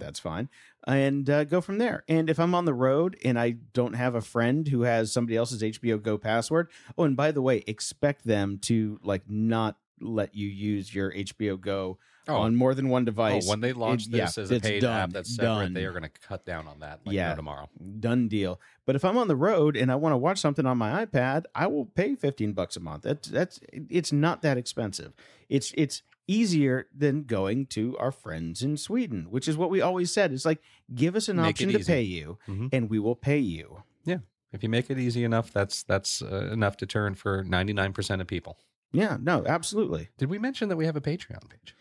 that's fine and uh, go from there and if i'm on the road and i don't have a friend who has somebody else's hbo go password oh and by the way expect them to like not let you use your hbo go Oh, on more than one device when they launch it- yeah, this as a paid done, app that's separate, done. they are going to cut down on that like Yeah. no tomorrow. done deal but if i'm on the road and i want to watch something on my ipad i will pay 15 bucks a month that's that's it's not that expensive it's it's easier than going to our friends in sweden which is what we always said it's like give us an Make option to easy. pay you Mhm. and we will pay you Yeah, If you make it easy enough, that's that's uh, enough to turn for 99% of people. yeah no absolutely Did we mention that we have a Patreon page?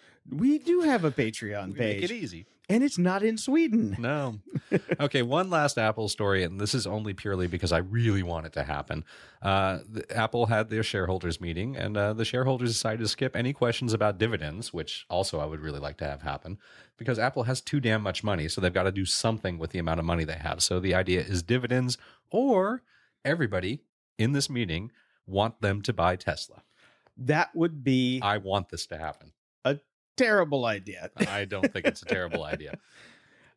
we do have a patreon We make page it easy. And it's not in sweden No. okay, one last Apple story, and this is only purely because I really want it to happen. Uh, the, Apple had their shareholders meeting, and uh, the shareholders decided to skip any questions about dividends, which also I would really like to have happen, because Apple has too damn much money, so they've got to do something with the amount of money they have. So the idea is dividends, or everybody in this meeting want them to buy Tesla. that would be I want this to happen. Terrible idea I don't think it's a terrible idea.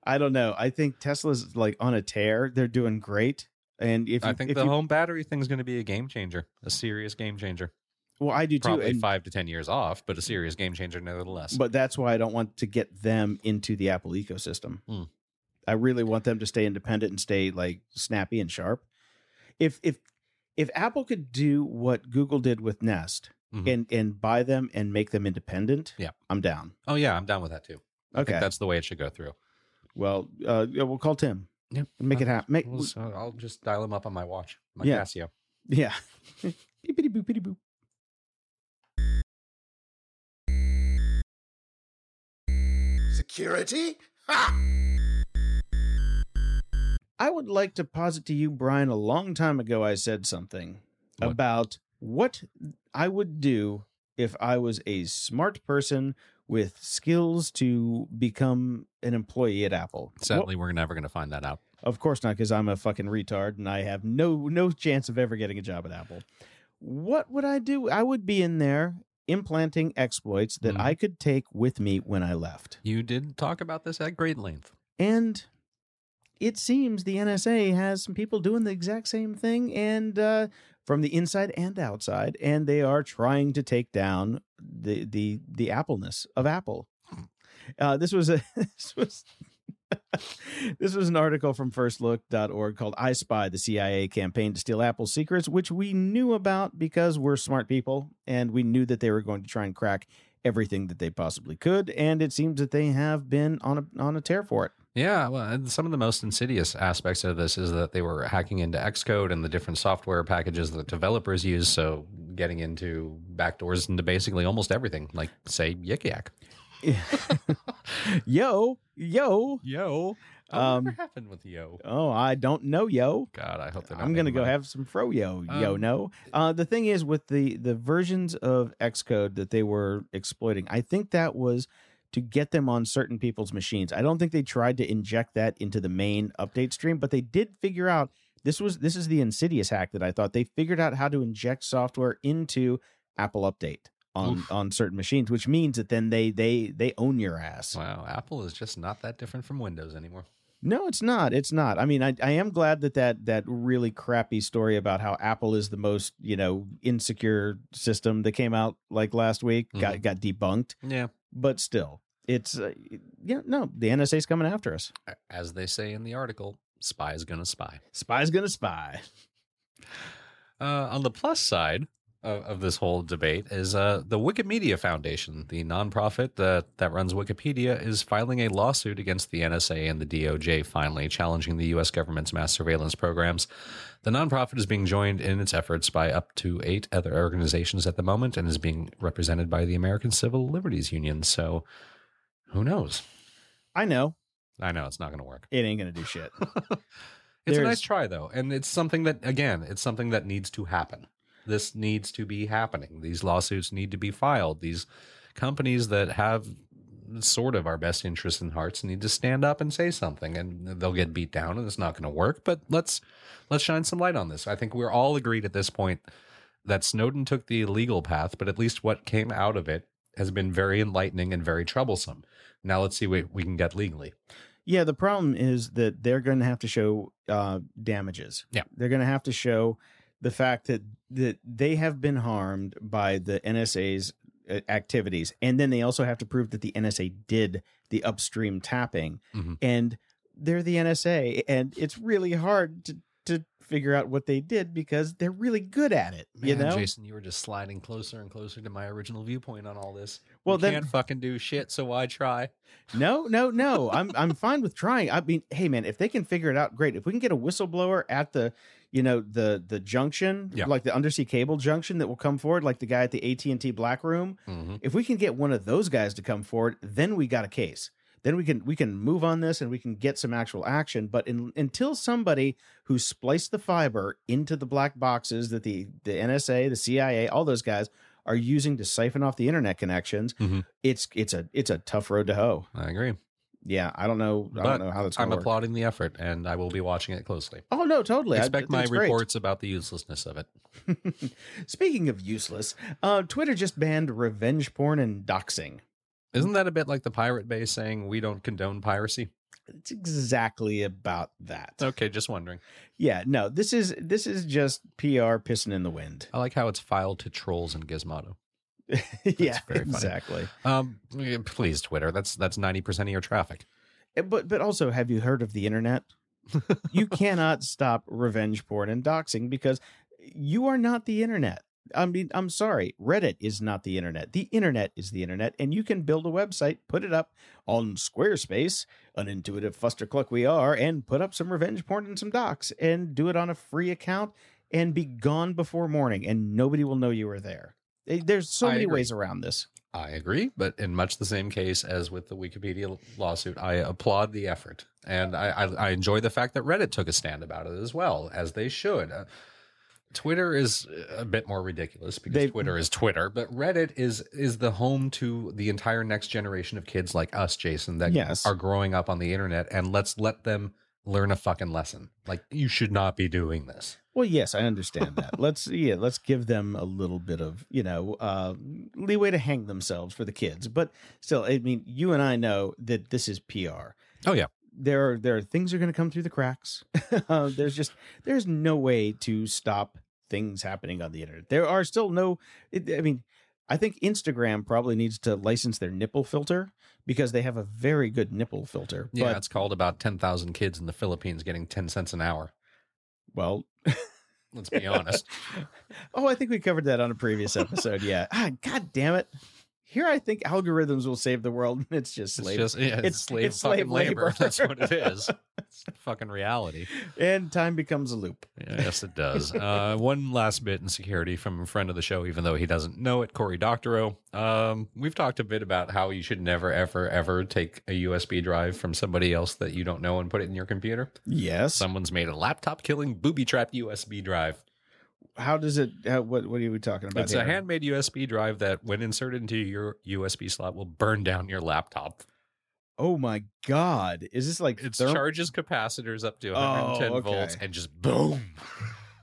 i don't know i think tesla's like on a tear they're doing great and if I think if the you- home battery thing is going to be a game changer, a serious game changer. well i do too Probably five to ten years off, but a serious game changer nevertheless. but that's why I don't want to get them into the Apple ecosystem. Hmm. I really want them to stay independent and stay like snappy and sharp. If if if Apple could do what Google did with Nest Mhm. and and buy them and make them independent, Yeah. I'm down. oh yeah, I'm down with that too. I Okay, think that's the way it should go through. well, uh, yeah, we'll call Tim. Yeah, make it happen. Make We'll- so I'll just dial him up on my watch, my Yeah. Casio. yeah. Beepity boop, beepity boop. Security? Ha! I would like to posit to you, Brian, a long time ago I said something What? about what I would do if I was a smart person with skills to become an employee at Apple. Sadly, we're never going to find that out. Of course not, because I'm a fucking retard and I have no no chance of ever getting a job at Apple. What would I do? I would be in there implanting exploits that Mhm. I could take with me when I left. You did talk about this at great length. And it seems the NSA has some people doing the exact same thing, and uh, from the inside and outside, and they are trying to take down the the the Appleness of Apple. Uh, this was a this was this was an article from firstlook.org called I Spy the CIA campaign to steal Apple secrets, which we knew about because we're smart people and we knew that they were going to try and crack everything that they possibly could. And it seems that they have been on a on a tear for it. Yeah, well, some of the most insidious aspects of this is that they were hacking into Xcode and the different software packages that developers use. So getting into backdoors into basically almost everything, like say Yik Yak. yo, yo. Yo, Um, whatever happened with Yo? Oh, I don't know, yo. God, I hope they're not I'm gonna go money. have some froyo, yo. Um, No, uh, the thing is with the the versions of Xcode that they were exploiting, I think that was to get them on certain people's machines. I don't think they tried to inject that into the main update stream, but they did figure out this was this is the insidious hack that I thought they figured out how to inject software into Apple Update on Oof. on certain machines, which means that then they they they own your ass. Wow, Apple is just not that different from Windows anymore. No, it's not. It's not. I mean, I, I am glad that, that that really crappy story about how Apple is the most you know insecure system that came out like last week got mm-hmm. got debunked. Yeah, But still, it's uh, yeah no the NSA's coming after us. as they say in the article, spy is gonna spy. Spy's gonna spy. Uh, on the plus side, of, of this whole debate is uh, the Wikimedia Foundation, the nonprofit that, that runs Wikipedia, is filing a lawsuit against the NSA and the DOJ, finally challenging the U.S. government's mass surveillance programs. The nonprofit is being joined in its efforts by up to eight other organizations at the moment and is being represented by the American Civil Liberties Union. So who knows? I know I know it's not going to work. it ain't gonna do shit. It's a nice try though, and it's something that again, it's something that needs to happen. This needs to be happening. These lawsuits need to be filed. These companies that have sort of our best interests in hearts need to stand up and say something and they'll get beat down and it's not going to work, but let's let's shine some light on this. I think we're all agreed at this point that Snowden took the legal path, but at least what came out of it has been very enlightening and very troublesome. Now let's see what we can get legally. Yeah, the problem is that they're going to have to show uh, damages. Yeah. they're going to have to show the fact that that they have been harmed by the NSA's uh, activities, and then they also have to prove that the NSA did the upstream tapping, Mhm. and they're the NSA, and it's really hard to to figure out what they did because they're really good at it. you know, Jason, you were just sliding closer and closer to my original viewpoint on all this. Well, you then- can't fucking do shit, so why try? No, no, no. I'm I'm fine with trying. I mean, hey man, if they can figure it out, great. If we can get a whistleblower at the, you know, the the junction, Yeah. like the undersea cable junction that will come forward, like the guy at the AT and T Black Room. Mm-hmm. If we can get one of those guys to come forward, then we got a case. Then we can we can move on this and we can get some actual action. But in, until somebody who spliced the fiber into the black boxes that the the NSA, the CIA, all those guys are using to siphon off the internet connections, Mhm. it's it's a it's a tough road to hoe. I agree. Yeah, I don't know. I But don't know how that's I'm work. applauding the effort, and I will be watching it closely. Oh no, totally. I- I Expect my great. reports about the uselessness of it. Speaking of useless, uh, Twitter just banned revenge porn and doxing. Isn't that a bit like the Pirate Bay saying we don't condone piracy? It's exactly about that. Okay, just wondering. Yeah, no, this is this is just PR pissing in the wind. I like how it's filed to trolls and Gizmodo. yeah, very exactly. Um, please, Twitter. That's that's ninety percent of your traffic. Uh, But but also, have you heard of the internet? you cannot stop revenge porn and doxing because you are not the internet. I mean, I'm sorry. Reddit is not the internet. The internet is the internet, and you can build a website, put it up on Squarespace, an intuitive fustercluck we are, and put up some revenge porn and some docs, and do it on a free account, and be gone before morning, and nobody will know you were there. Eh, There's so I many agree. ways around this. I agree, but in much the same case as with the Wikipedia lawsuit, I applaud the effort, and I, I, I enjoy the fact that Reddit took a stand about it as well, as they should. Uh, Twitter is a bit more ridiculous because They- Twitter is Twitter, but Reddit is is the home to the entire next generation of kids like us, Jason, that Yes. are growing up on the internet, and let's let them learn a fucking lesson. Like you should not be doing this. Well, yes, I understand that. let's yeah, let's give them a little bit of you know uh, leeway to hang themselves for the kids. But still, I mean, you and I know that this is PR. Oh yeah, There are there are things are going to come through the cracks. uh, there's just there's no way to stop things happening on the internet. There are still no. It, I mean, I think Instagram probably needs to license their nipple filter because they have a very good nipple filter. yeah. but it's called about ten thousand kids in the Philippines getting ten cents an hour. well, Let's be honest. Oh, I think we covered that on a previous episode. Yeah. Ah, God damn it. Here I think algorithms will save the world. It's just It's slave. just yeah, it's, it's- slave it's slave labor. labor. That's what it is. It's fucking reality. and time becomes a loop. Yeah, Yes, it does. Uh, one last bit in security from a friend of the show, even though he doesn't know it, Cory Doctorow. Um, we've talked a bit about how you should never, ever, ever take a USB drive from somebody else that you don't know and put it in your computer. Yes. Someone's made a laptop killing booby trapped USB drive. How does it? How, what What are we talking about? It's a handmade USB drive that, when inserted into your USB slot, will burn down your laptop. Oh my God! Is this like? It therm- charges capacitors up to 110 Oh, volts and just boom.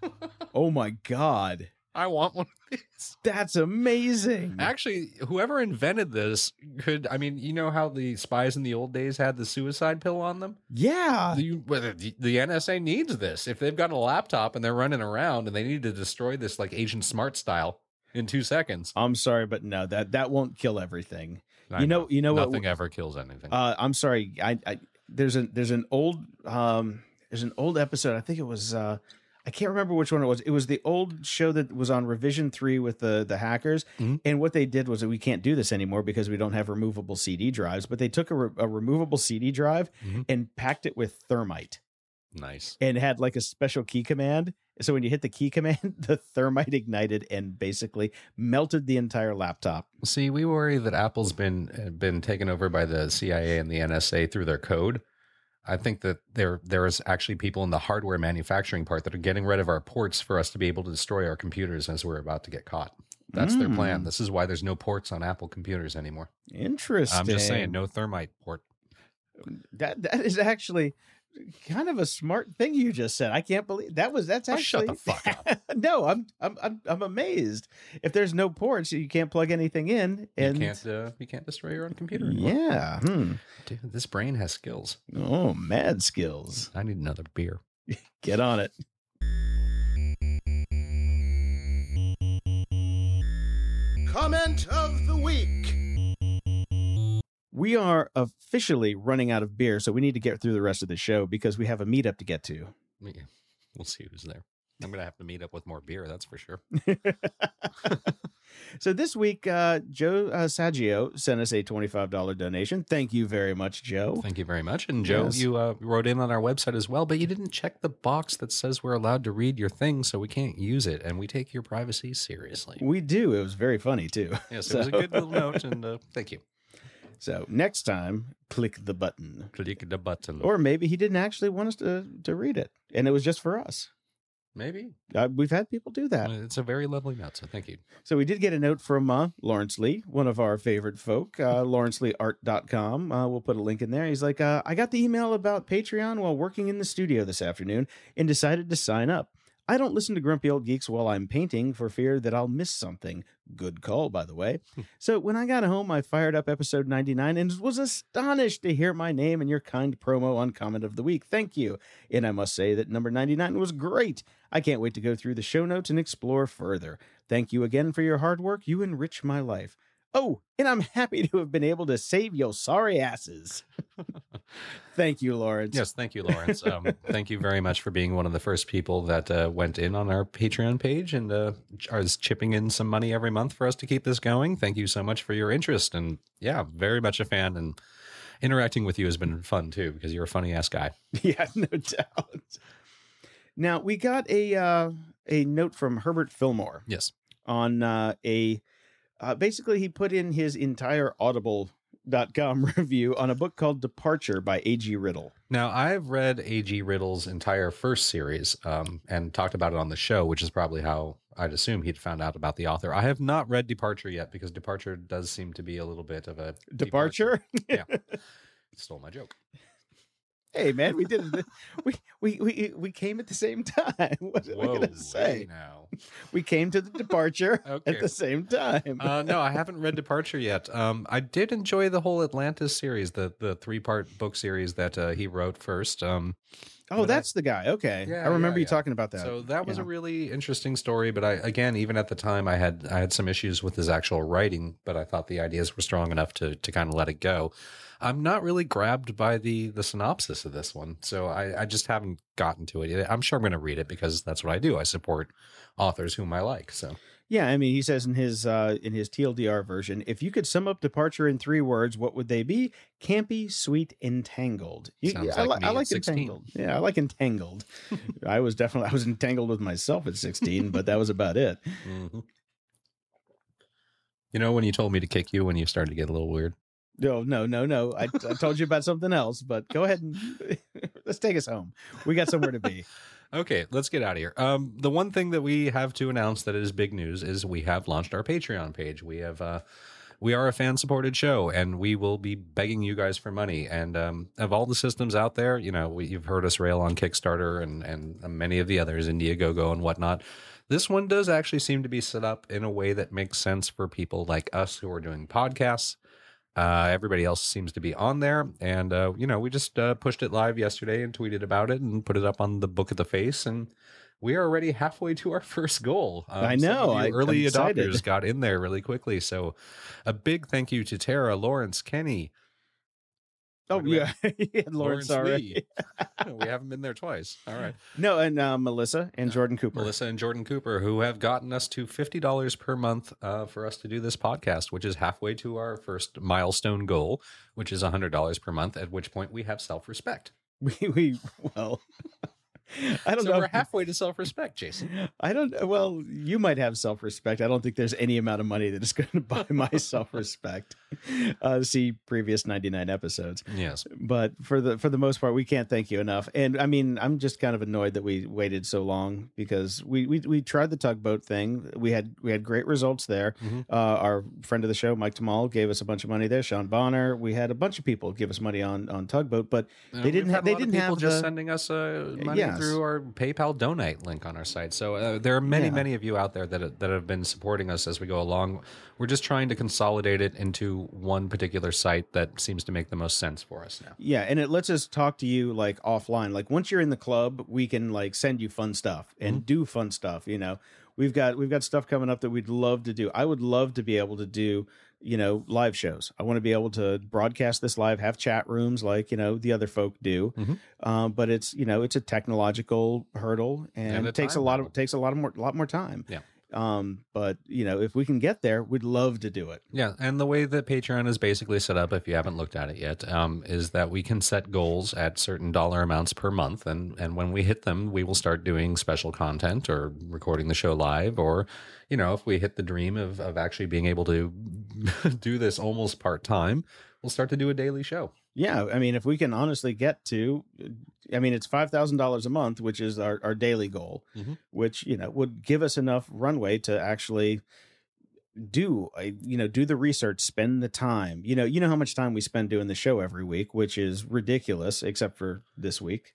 Oh my God! I want one of these. That's amazing. Actually, whoever invented this could. I mean, you know how the spies in the old days had the suicide pill on them. yeah. The, the, the NSA needs this. If they've got a laptop and they're running around and they need to destroy this like Agent Smart style in two seconds, I'm sorry, but no that that won't kill everything. I you know. You know what? nothing ever kills anything. Uh, I'm sorry. I, I there's an there's an old um there's an old episode. I think it was uh I can't remember which one it was. It was the old show that was on Revision Three with the the hackers. Mhm. And what they did was that we can't do this anymore because we don't have removable CD drives. But they took a, re- a removable CD drive Mhm. and packed it with thermite Nice. and had like a special key command. So when you hit the key command, the thermite ignited and basically melted the entire laptop. See, we worry that Apple's been been taken over by the CIA and the NSA through their code. I think that there there is actually people in the hardware manufacturing part that are getting rid of our ports for us to be able to destroy our computers as we're about to get caught. That's their plan. Mm. This is why there's no ports on Apple computers anymore. Interesting. I'm just saying, no thermite port. That that is actually kind of a smart thing you just said. I can't believe that was that's Oh, actually shut the fuck up. no, I'm, I'm I'm I'm amazed. If there's no ports, you can't plug anything in, and you can't uh, you can't destroy your own computer. Anymore. yeah, hmm. Dude, this brain has skills. oh, mad skills. I need another beer. Get on it. Comment of the week. We are officially running out of beer, so we need to get through the rest of the show because we have a meetup to get to. Yeah, We'll see who's there. I'm gonna have to meet up with more beer. That's for sure. so this week, uh, Joe uh, Saggio sent us a twenty-five dollar donation. Thank you very much, Joe. Thank you very much. And Joe, Yes. you uh, wrote in on our website as well, but you didn't check the box that says we're allowed to read your thing, so we can't use it, and we take your privacy seriously. We do. It was very funny too. Yes, it was a good little note, and uh, thank you. So next time, click the button. Click the button. Or maybe he didn't actually want us to to read it, and it was just for us. maybe Uh, we've had people do that. it's a very lovely note. So thank you. So we did get a note from uh, Lawrence Lee, one of our favorite folk, uh, lawrenceleeart.com. Uh, we'll put a link in there. He's like, uh, I got the email about Patreon while working in the studio this afternoon and decided to sign up. I don't listen to Grumpy Old Geeks while I'm painting for fear that I'll miss something. Good call, by the way. Hmm. so when I got home, I fired up episode 99 and was astonished to hear my name and your kind promo on Comment of the Week. Thank you. And I must say that number 99 was great. I can't wait to go through the show notes and explore further. Thank you again for your hard work. You enrich my life. Oh, and I'm happy to have been able to save your sorry asses. Thank you, Lawrence. Yes, thank you, Lawrence. Um, thank you very much for being one of the first people that uh, went in on our Patreon page and uh, is chipping in some money every month for us to keep this going. Thank you so much for your interest, and yeah, very much a fan. And interacting with you has been fun too because you're a funny ass guy. Yeah, no doubt. Now we got a uh, a note from Herbert Fillmore Yes. on uh, a uh, basically he put in his entire Audible.com review on a book called Departure by A.G. Riddle. Now I've read A.G. Riddle's entire first series um, and talked about it on the show, which is probably how I'd assume he'd found out about the author. I have not read Departure yet because Departure does seem to be a little bit of a Departure. yeah, stole my joke. Hey man, we did it. We we we we came at the same time. What am I gonna say? now. We came to the departure Okay. at the same time. uh, no, I haven't read Departure yet. Um, I did enjoy the whole Atlantis series, the the three part book series that uh, he wrote first. Um, oh, but I- that's the guy. Okay, Yeah, I remember yeah, you yeah. talking about that. so that was a really interesting story. But I again, even at the time, I had I had some issues with his actual writing, but I thought the ideas were strong enough to to kind of let it go. I'm not really grabbed by the the synopsis of this one, so I, I just haven't gotten to it yet. I'm sure I'm going to read it because that's what I do. I support authors whom I like. So Yeah, I mean, he says in his uh, in his TLDR version, if you could sum up departure in three words, what would they be? Campy, sweet, entangled. You, Sounds I, like li- I at like 16. entangled. Yeah, I like entangled. I was definitely I was entangled with myself at sixteen, but that was about it. Mhm. you know when you told me to kick you when you started to get a little weird. No, no, no, no. I, I told you about something else, but go ahead and let's take us home. We got somewhere to be. Okay, let's get out of here. Um, the one thing that we have to announce that is big news is we have launched our Patreon page. We have uh, we are a fan supported show, and we will be begging you guys for money. And um, of all the systems out there, you know, we, you've heard us rail on Kickstarter and and many of the others, Indiegogo and whatnot. This one does actually seem to be set up in a way that makes sense for people like us who are doing podcasts. Uh, everybody else seems to be on there, and uh, you know we just uh, pushed it live yesterday and tweeted about it and put it up on the Book of the Face, and we are already halfway to our first goal. Um, I know, I- early adopters got in there really quickly, so a big thank you to Tara, Lawrence, Kenny, Oh Why do we yeah, yeah Lawrence, already. Lee. we haven't been there twice. All right. No, and uh, Melissa and Jordan Cooper. Melissa and Jordan Cooper, who have gotten us to fifty dollars per month uh, for us to do this podcast, which is halfway to our first milestone goal, which is hundred dollars per month. At which point we have self respect. We we well. I don't So know. we're halfway to self respect, Jason. I don't. Well, you might have self respect. I don't think there's any amount of money that is going to buy my self respect. Uh, see previous 99 episodes. Yes. But for the for the most part, we can't thank you enough. And I mean, I'm just kind of annoyed that we waited so long because we we, we tried the tugboat thing. We had we had great results there. Mhm. Uh, our friend of the show, Mike Tamal, gave us a bunch of money there. Sean Bonner. We had a bunch of people give us money on on tugboat, but And They didn't we've have- had a they didn't people have just the- sending us uh, money Yes. Through our PayPal donate link on our site. So uh, there are many, Yeah. many of you out there that that have been supporting us as we go along. We're just trying to consolidate it into one particular site that seems to make the most sense for us now. Yeah, and it lets us talk to you like offline. Like once you're in the club, we can like send you fun stuff and do fun stuff. You know, we've got we've got stuff coming up that we'd love to do. I would love to be able to do you know live shows. I want to be able to broadcast this live, have chat rooms like you know the other folk do. Mhm. Um, but it's you know it's a technological hurdle and, And it takes a lot of takes a lot of more lot more time. Yeah. Um, but you know if we can get there, we'd love to do it. Yeah, and the way that Patreon is basically set up, if you haven't looked at it yet, um, is that we can set goals at certain dollar amounts per month, and and when we hit them, we will start doing special content or recording the show live, or you know, if we hit the dream of of actually being able to do this almost part time, we'll start to do a daily show. Yeah, I mean, if we can honestly get to, I mean, it's five thousand dollars a month, which is our, our daily goal, Mhm. which you know would give us enough runway to actually do, I you know, do the research, spend the time. You know, you know how much time we spend doing the show every week, which is ridiculous, except for this week.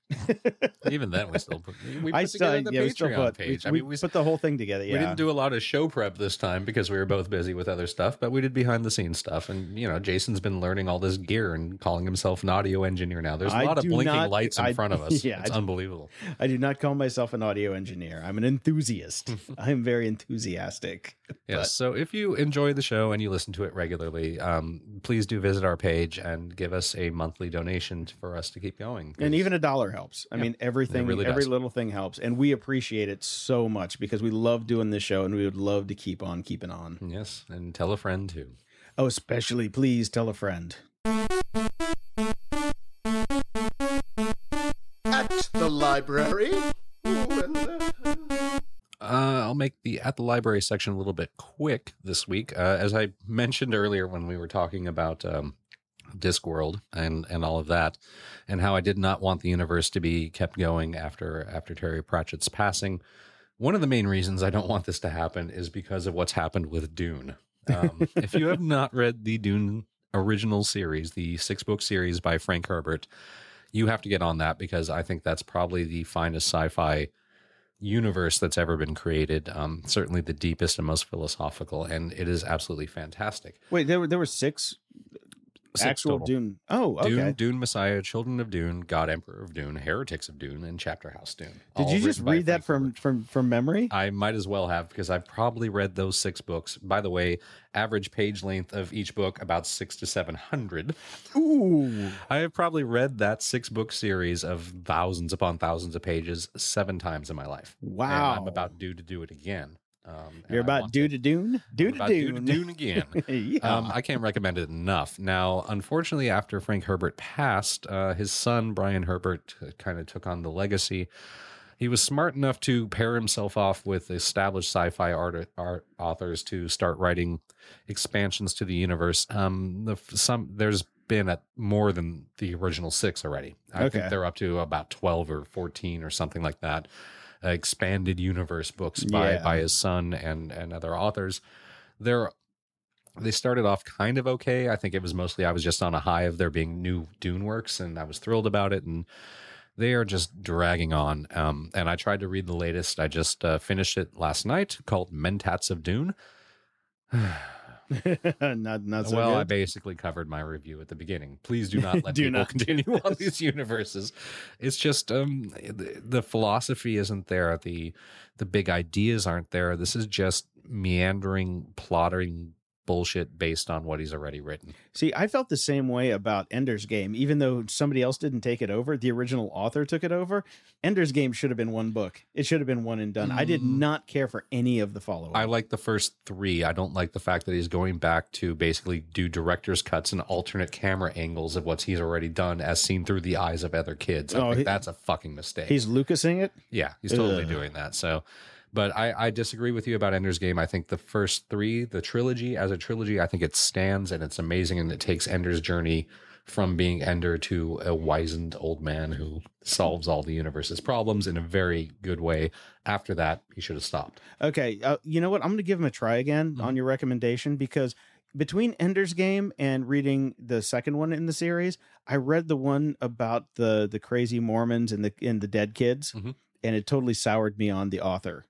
Even then, we still put, we put I together the yeah, Patreon still put, page. We, I mean, we we, put the whole thing together. Yeah, we didn't do a lot of show prep this time because we were both busy with other stuff, but we did behind the scenes stuff. And you know, Jason's been learning all this gear and calling himself an audio engineer now. There's a lot of blinking not- lights in I- front of us. yeah, it's I- unbelievable. I do not call myself an audio engineer. I'm an enthusiast. I'm very enthusiastic. Yes. So if you enjoy the show and you listen to it regularly, um, please do visit our page and give us a monthly donation for us to keep going. and even a dollar helps. I Yeah, mean, everything, really every does. little thing helps, and we appreciate it so much because we love doing this show, and we would love to keep on keeping on. yes, and tell a friend too. Oh, especially please tell a friend. At the library. Ooh, and, Uh, I'll make the at the library section a little bit quick this week. Uh, as I mentioned earlier when we were talking about um, Discworld and and all of that, and how I did not want the universe to be kept going after after Terry Pratchett's passing. One of the main reasons I don't want this to happen is because of what's happened with Dune. Um, if you have not read the Dune original series, the six book series by Frank Herbert, you have to get on that because I think that's probably the finest sci-fi universe that's ever been created. Um, certainly the deepest and most philosophical, and it is absolutely fantastic. Wait, there were there were six, actual total. Dune. Oh, okay. Dune, Dune Messiah, Children of Dune, God Emperor of Dune, Heretics of Dune, and Chapter House Dune. Did you just read that from from from memory? I might as well have because I've probably read those six books. By the way, average page length of each book about six to seven hundred. Ooh, I have probably read that six book series of thousands upon thousands of pages seven times in my life. wow! And I'm about due to do it again. Um, You're about due to- to Dune. Due to about due to Dune. Dune again. yeah. Um, I can't recommend it enough. Now, unfortunately, after Frank Herbert passed, uh, his son Brian Herbert kind of took on the legacy. He was smart enough to pair himself off with established sci-fi art, art authors to start writing expansions to the universe. Um, the some there's been at more than the original six already. I Okay. think they're up to about twelve or fourteen or something like that. Expanded universe books by Yeah. by his son and and other authors. They're they started off kind of okay. I think it was mostly I was just on a high of there being new Dune works, and I was thrilled about it. And they are just dragging on. Um, and I tried to read the latest. I just uh, finished it last night, called Mentats of Dune. not not so well, I basically covered my review at the beginning. Please do not let Do people not. continue on these universes. It's just um, the, the philosophy isn't there. The the big ideas aren't there. This is just meandering, plottering bullshit based on what he's already written. See, I felt the same way about Ender's Game, even though somebody else didn't take it over. The original author took it over. Ender's Game should have been one book. It should have been one and done. I did Mm. not care for any of the follow up. I like the first three. I don't like the fact that he's going back to basically do director's cuts and alternate camera angles of what he's already done as seen through the eyes of other kids. I Oh, think he- that's a fucking mistake. He's Lucasing it. Yeah, he's totally Ugh. doing that. So, but I, I disagree with you about Ender's Game. I think the first three, the trilogy as a trilogy, I think it stands and it's amazing and it takes Ender's journey from being Ender to a wizened old man who solves all the universe's problems in a very good way. After that, he should have stopped. Okay, uh, you know what? I'm going to give him a try again Mhm. on your recommendation because between Ender's Game and reading the second one in the series, I read the one about the the crazy Mormons and the and the dead kids, Mhm. and it totally soured me on the author.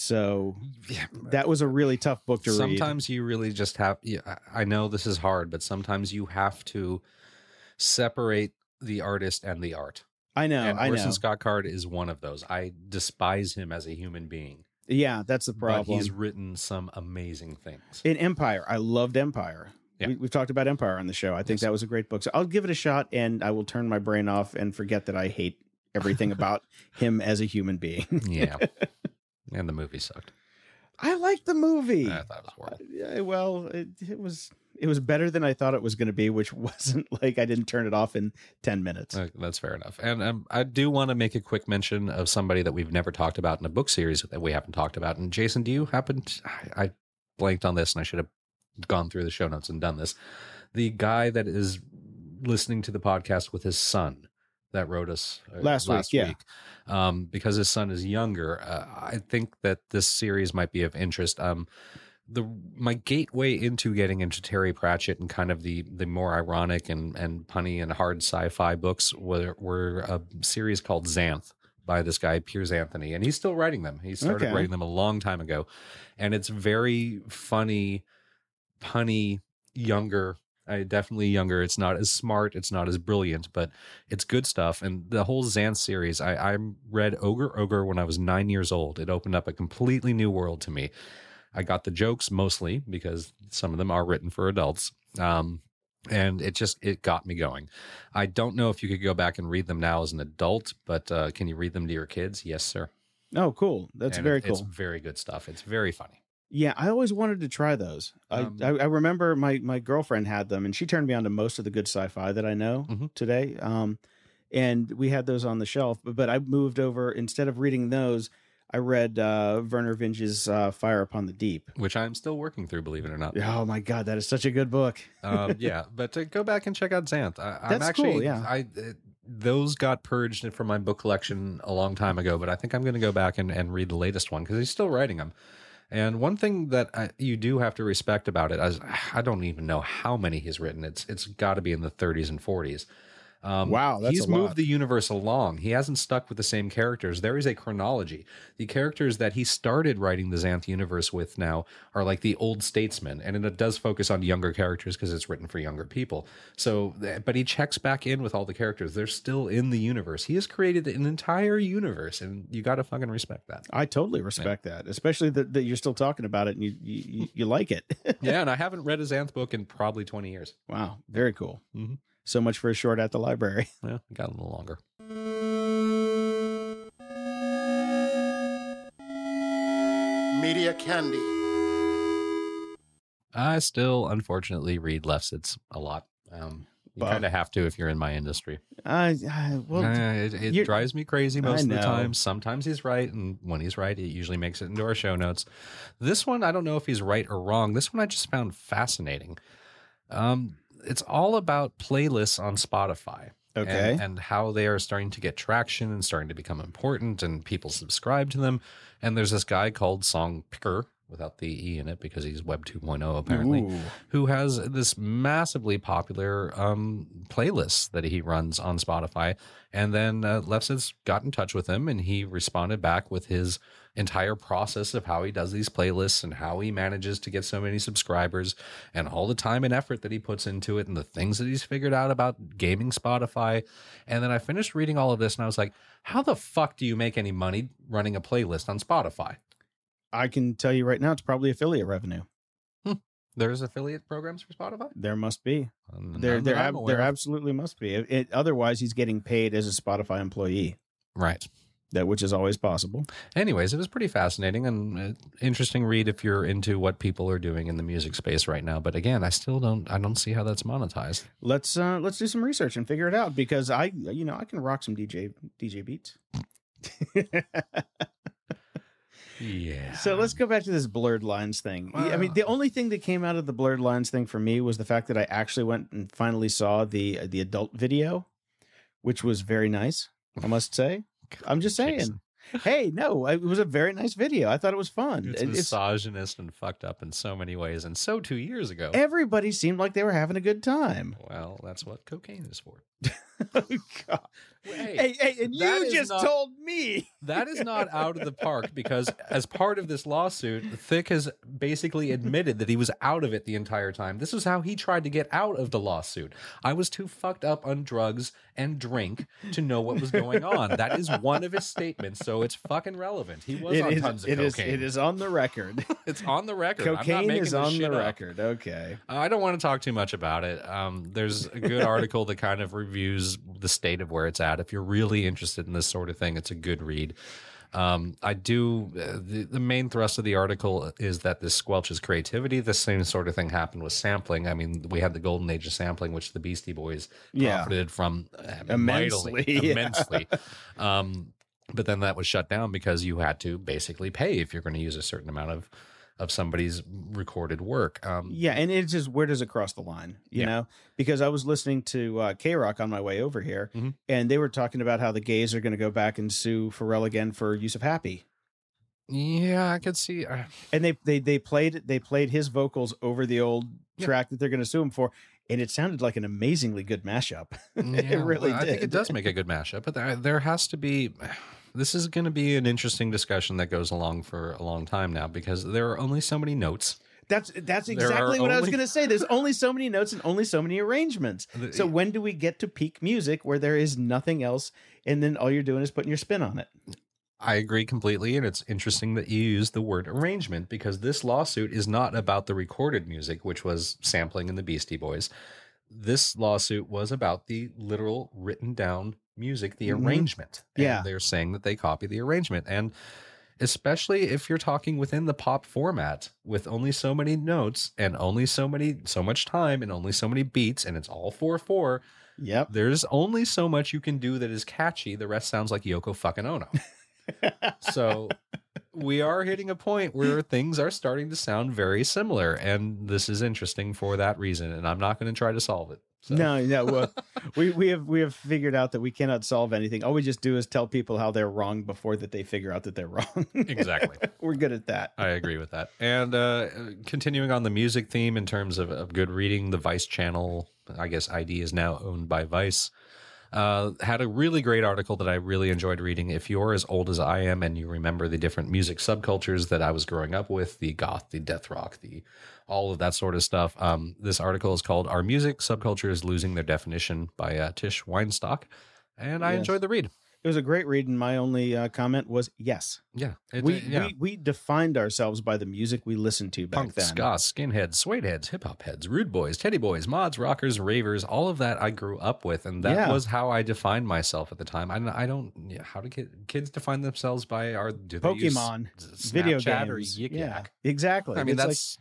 So Yeah, that was a really tough book to read. sometimes you really just have yeah, I- know this is hard but sometimes you have to separate the artist and the art I know, and I Orson know. Scott Card is one of those. I despise him as a human being, Yeah, that's the but problem. he's written some amazing things. In Empire, I loved Empire. Yeah. We, we've talked about Empire on the show. I think Yes. that was a great book. So I'll give it a shot, and I will turn my brain off and forget that I hate everything about him as a human being. yeah, and the movie sucked. I liked the movie. I thought it was horrible. Yeah, well, it, it was it was better than I thought it was going to be, which wasn't like I didn't turn it off in ten minutes. Uh, That's fair enough. And um, I do want to make a quick mention of somebody that we've never talked about in a book series that we haven't talked about. And Jason, do you happen? To, I, I blanked on this, and I should have gone through the show notes and done this. The guy that is listening to the podcast with his son that wrote us uh, Last week, yeah. Um, because his son is younger, uh, I think that this series might be of interest. Um, the my gateway into getting into Terry Pratchett and kind of the the more ironic and and punny and hard sci-fi books were were a series called Xanth by this guy Piers Anthony, and he's still writing them. He started Okay. writing them a long time ago, and it's very funny, punny, younger. I definitely younger. It's not as smart. It's not as brilliant, but it's good stuff. And the whole Xanth series, I, I read Ogre Ogre when I was nine years old. It opened up a completely new world to me. I got the jokes mostly because some of them are written for adults. Um, and it just it got me going. I don't know if you could go back and read them now as an adult, but uh, can you read them to your kids? Yes, sir. Oh, cool. That's And very it- cool. It's very good stuff. It's very funny. Yeah, I always wanted to try those. Um, I, I I remember my my girlfriend had them, and she turned me on to most of the good sci-fi that I know Mhm. today. Um, and we had those on the shelf, but, but I moved over instead of reading those, I read uh, Vernor Vinge's uh, Fire Upon the Deep. Which I'm still working through, believe it or not. Oh my god, that is such a good book. um, yeah, but uh, go back and check out Xanth. I, I'm That's actually, cool, yeah. I uh, those got purged from my book collection a long time ago, but I think I'm going to go back and, and read the latest one because he's still writing them. And one thing that I, you do have to respect about it, is I don't even know how many he's written. It's it's got to be in the 30s and 40s. Um, Wow, that's he's moved the universe along. He hasn't stuck with the same characters. There is a chronology. The characters that he started writing the Xanth universe with now are like the old statesmen, and it does focus on younger characters because it's written for younger people. So, but he checks back in with all the characters. They're still in the universe. He has created an entire universe, and you got to fucking respect that. I totally respect that, especially that, that you're still talking about it and you you, you, like it. yeah, and I haven't read a Xanth book in probably 20 years. wow, very cool. Mhm. So much for a short at the library. Yeah, got a little longer. Media Candy. I still, unfortunately, read Lefsetz a lot. Um, you kind of have to if you're in my industry. I, I well, Uh, it it drives me crazy most of the time. Sometimes he's right, and when he's right, he usually makes it into our show notes. This one, I don't know if he's right or wrong. This one I just found fascinating. Um, it's all about playlists on Spotify. Okay. And, and how they are starting to get traction and starting to become important, and people subscribe to them. And there's this guy called Song Picker without the E in it because he's Web 2.0 apparently Ooh. who has this massively popular um, playlist that he runs on Spotify. And then uh, Lefsetz got in touch with him and he responded back with his entire process of how he does these playlists and how he manages to get so many subscribers and all the time and effort that he puts into it and the things that he's figured out about gaming Spotify. And then I finished reading all of this and I was like, how the fuck do you make any money running a playlist on Spotify? I can tell you right now, it's probably affiliate revenue. Hmm. There's affiliate programs for Spotify. There must be. Uh, none There, there, ab- there absolutely must be. It, it- otherwise, he's getting paid as a Spotify employee. right. That which is always possible. Anyways, it was pretty fascinating and uh, interesting read if you're into what people are doing in the music space right now. But again, I still don't I don't see how that's monetized. Let's uh let's do some research and figure it out because I you know I can rock some DJ DJ beats. Yeah. So let's go back to this blurred lines thing. I mean, the only thing that came out of the blurred lines thing for me was the fact that I actually went and finally saw the the adult video, which was very nice. I must say. I'm just saying. Hey, no, it was a very nice video. I thought it was fun. It's It- misogynist and fucked up in so many ways, and so two years ago. everybody seemed like they were having a good time. well, that's what cocaine is for. Oh, God. Hey, Hey, hey, and you just not- told me. That is not out of the park because, as part of this lawsuit, Thicke has basically admitted that he was out of it the entire time. This is how he tried to get out of the lawsuit. I was too fucked up on drugs and drink to know what was going on. That is one of his statements, so it's fucking relevant. He was It on is, tons of it is- cocaine. it is on the record. It's on the record. I'm not Cocaine is on the up. record. Okay. I don't want to talk too much about it. Um, there's a good article that kind of reviews the state of where it's at. If you're really interested in this sort of thing, it's a good read. Um, I do. Uh, the, the main thrust of the article is that this squelches creativity. The same sort of thing happened with sampling. I mean, we had the golden age of sampling, which the Beastie Boys Yeah. profited from uh, Immensely, mightily, yeah. immensely. Um, but then that was shut down because you had to basically pay if you're going to use a certain amount of of somebody's recorded work. Um, Yeah, and it's just where does it cross the line? You Yeah. know, because I was listening to uh, KROQ on my way over here, Mhm. and they were talking about how the Gayes are going to go back and sue Pharrell again for use of Happy, Yeah, I could see. Uh, and they they they played they played his vocals over the old Yeah. track that they're going to sue him for, and it sounded like an amazingly good mashup. yeah, it really I did. think it does make a good mashup, but there, there has to be. This is going to be an interesting discussion that goes along for a long time now because there are only so many notes. That's that's exactly what I was going to say. There's only so many notes and only so many arrangements. So when do we get to peak music where there is nothing else, and then all you're doing is putting your spin on it? I agree completely, and it's interesting that you use the word arrangement because this lawsuit is not about the recorded music, which was sampling in the Beastie Boys. This lawsuit was about the literal written down music, the Mhm. arrangement. And Yeah. they're saying that they copy the arrangement, and especially if you're talking within the pop format with only so many notes and only so many so much time and only so many beats, and it's all four four. Yep. There's only so much you can do that is catchy. The rest sounds like Yoko fucking Ono. so we are hitting a point where things are starting to sound very similar, and this is interesting for that reason. And I'm not going to try to solve it. So, No, no. Well, we we have we have figured out that we cannot solve anything. All we just do is tell people how they're wrong before that they figure out that they're wrong. exactly. We're good at that. I agree with that. And uh, continuing on the music theme in terms of, of good reading, the Vice channel, I guess ID is now owned by Vice, uh, had a really great article that I really enjoyed reading. If you're as old as I am and you remember the different music subcultures that I was growing up with, the goth, the death rock, the all of that sort of stuff, um, this article is called "Our Music Subcultures Losing Their Definition" by uh, Tish Weinstock, and I Yes. enjoyed the read. It was a great read, and my only uh, comment was yes. Yeah, it, we, yeah. we we defined ourselves by the music we listened to back Punk, then. ska, skinheads, suede heads, hip hop heads, rude boys, teddy boys, mods, rockers, ravers, all of that I grew up with, and that Yeah. was how I defined myself at the time. I don't, I don't yeah, how do kid, kids define themselves by our do Pokemon, video games. or Yik yeah, Yak? exactly. I mean It's like that's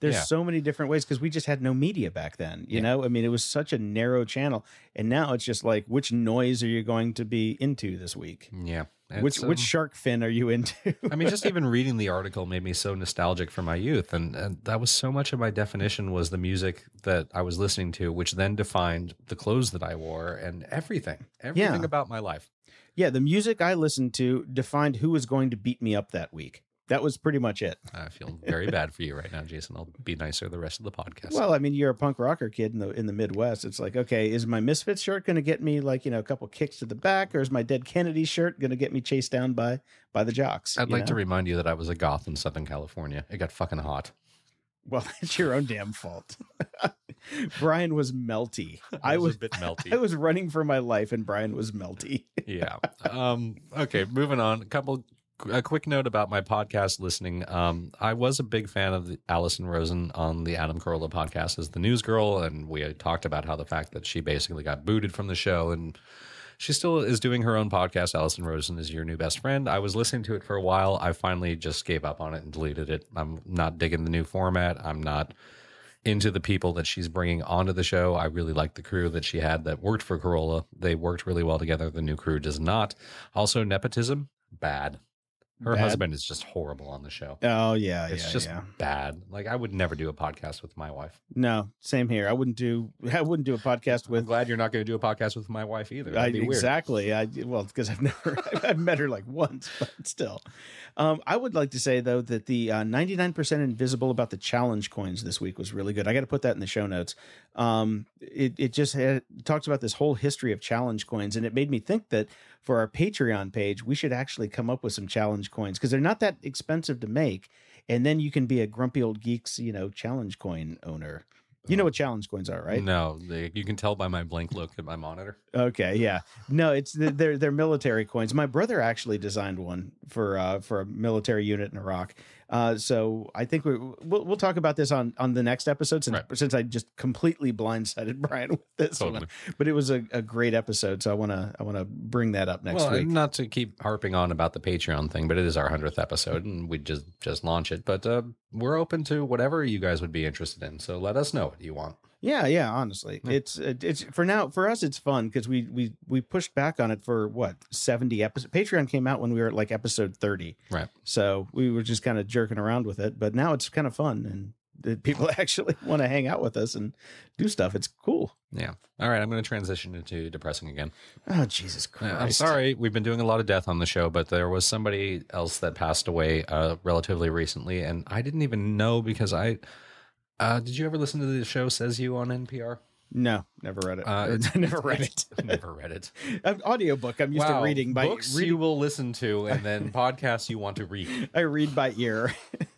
there's yeah. so many different ways because we just had no media back then. You Yeah. know, I mean, it was such a narrow channel, and now it's just like, which noise are you going to be into this week? yeah. which It's, which um, shark fin are you into? I mean, just even reading the article made me so nostalgic for my youth, and, and that was so much of my definition was the music that I was listening to, which then defined the clothes that I wore and everything, everything Yeah. about my life. yeah, the music I listened to defined who was going to beat me up that week. That was pretty much it. I feel very bad for you right now, Jason. I'll be nicer the rest of the podcast. Well, I mean, you're a punk rocker kid in the in the Midwest. It's like, okay, is my Misfits shirt going to get me like you know a couple kicks to the back, or is my Dead Kennedy shirt going to get me chased down by by the jocks? I'd like to remind you that I was a goth in Southern California. It got fucking hot. well, it's your own damn fault. Brian was melty. I was a bit melty. I was running for my life, and Brian was melty. yeah. Um, okay, moving on. A couple a quick note about my podcast listening. Um, I was a big fan of Allison Rosen on the Adam Carolla podcast as the news girl, and we talked about how the fact that she basically got booted from the show, and she still is doing her own podcast. Allison Rosen is your new best friend. I was listening to it for a while. I finally just gave up on it and deleted it. I'm not digging the new format. I'm not into the people that she's bringing onto the show. I really like the crew that she had that worked for Carolla. They worked really well together. The new crew does not. Also, nepotism, bad. Her Bad? husband is just horrible on the show. Oh yeah, It's yeah, just yeah. bad. Like I would never do a podcast with my wife. No, same here. I wouldn't do. I wouldn't do a podcast I'm with. glad you're not going to do a podcast with my wife either. I, That'd be weird. exactly. I well, because I've never I've met her like once, but still. Um, I would like to say though that the uh, 99% invisible about the challenge coins this week was really good. I got to put that in the show notes. Um, it it just had, talks about this whole history of challenge coins, and it made me think that for our Patreon page, we should actually come up with some challenge coins because they're not that expensive to make, and then you can be a grumpy old geeks, you know, challenge coin owner. You know what challenge coins are, right? No, they, you can tell by my blank look at my monitor. Okay, yeah. No, it's they're they're military coins. My brother actually designed one for uh for a military unit in Iraq. Uh so I think we we'll, we'll talk about this on on the next episode since Right. since I just completely blindsided Brian with this Totally. one. But it was a, a great episode, so I want to I want to bring that up next well, week. not to keep harping on about the Patreon thing, but it is our hundredth episode, and we just just launch it. But uh, we're open to whatever you guys would be interested in. So let us know what you want. Yeah, yeah. Honestly, Yeah. it's it's for now for us. It's fun because we we we pushed back on it for what seventy episodes. Patreon came out when we were at like episode thirty, Right. So we were just kind of jerking around with it, but now it's kind of fun and people actually want to hang out with us and do stuff. It's cool. Yeah. All right. I'm going to transition into depressing again. Oh Jesus Uh, Christ! I'm sorry. We've been doing a lot of death on the show, but there was somebody else that passed away uh, relatively recently, and I didn't even know because I. Uh, did you ever listen to the show Says You on NPR? No, never read it. Uh, never read it. Never read it. An audiobook. I'm used to reading by books reading. you will listen to, and then podcasts you want to read. I read by ear.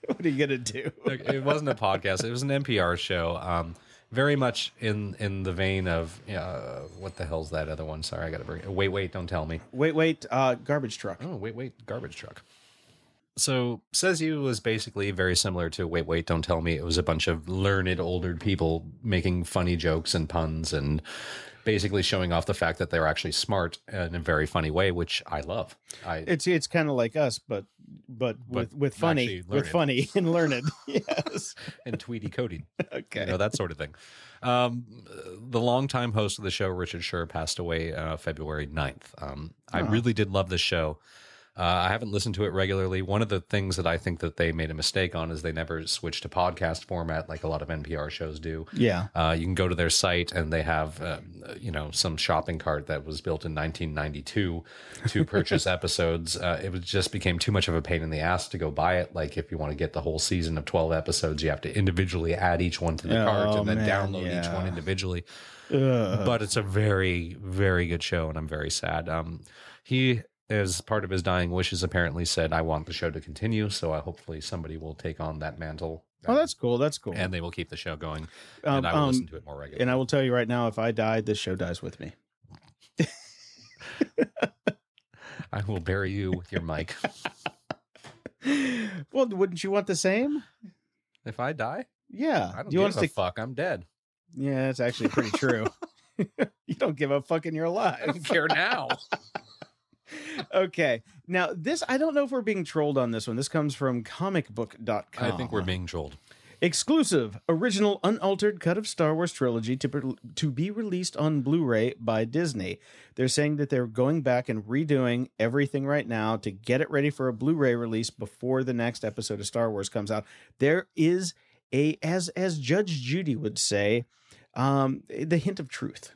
what are you gonna do? It wasn't a podcast; it was an NPR show. Um, very much in in the vein of uh, what the hell's that other one? Sorry, I got to bring. Wait, wait, don't tell me. Wait, wait. Uh, garbage truck. Oh, wait, wait, garbage truck. So says you was basically very similar to wait, wait, don't tell me. It was a bunch of learned older people making funny jokes and puns and basically showing off the fact that they're actually smart in a very funny way, which I love. I It's it's kind of like us, but but with with funny with funny and learned. yes. and Tweety coding, Okay. you know that sort of thing. Um, the longtime host of the show, Richard Sher, passed away uh, February 9th. Um, I Oh. really did love this show. Uh, I haven't listened to it regularly. One of the things that I think that they made a mistake on is they never switched to podcast format like a lot of NPR shows do. Yeah. Uh, you can go to their site and they have, um, you know, some shopping cart that was built in 1992 to purchase episodes. Uh, it was just became too much of a pain in the ass to go buy it. Like if you want to get the whole season of 12 episodes, you have to individually add each one to the cart Oh, and then man, download each one individually. Ugh. But it's a very, very good show, and I'm very sad. Um, he, as part of his dying wishes, apparently said, "I want the show to continue." So I hopefully somebody will take on that mantle. oh, that's cool. That's cool. and they will keep the show going, Um, and I will um, listen to it more regularly. and I will tell you right now, if I die, this show dies with me. I will bury you with your mic. well, wouldn't you want the same? if I die, Yeah. I don't you give us a to? fuck. I'm dead. Yeah, that's actually pretty true. you don't give a fuck in your life. I don't care now. Okay. Now, this, I don't know if we're being trolled on this one. This comes from comicbook.com. I think we're being trolled. Exclusive, original, unaltered cut of Star Wars trilogy to, be- to be released on Blu ray by Disney. They're saying that they're going back and redoing everything right now to get it ready for a Blu ray release before the next episode of Star Wars comes out. There is a, as, as Judge Judy would say, um, the hint of truth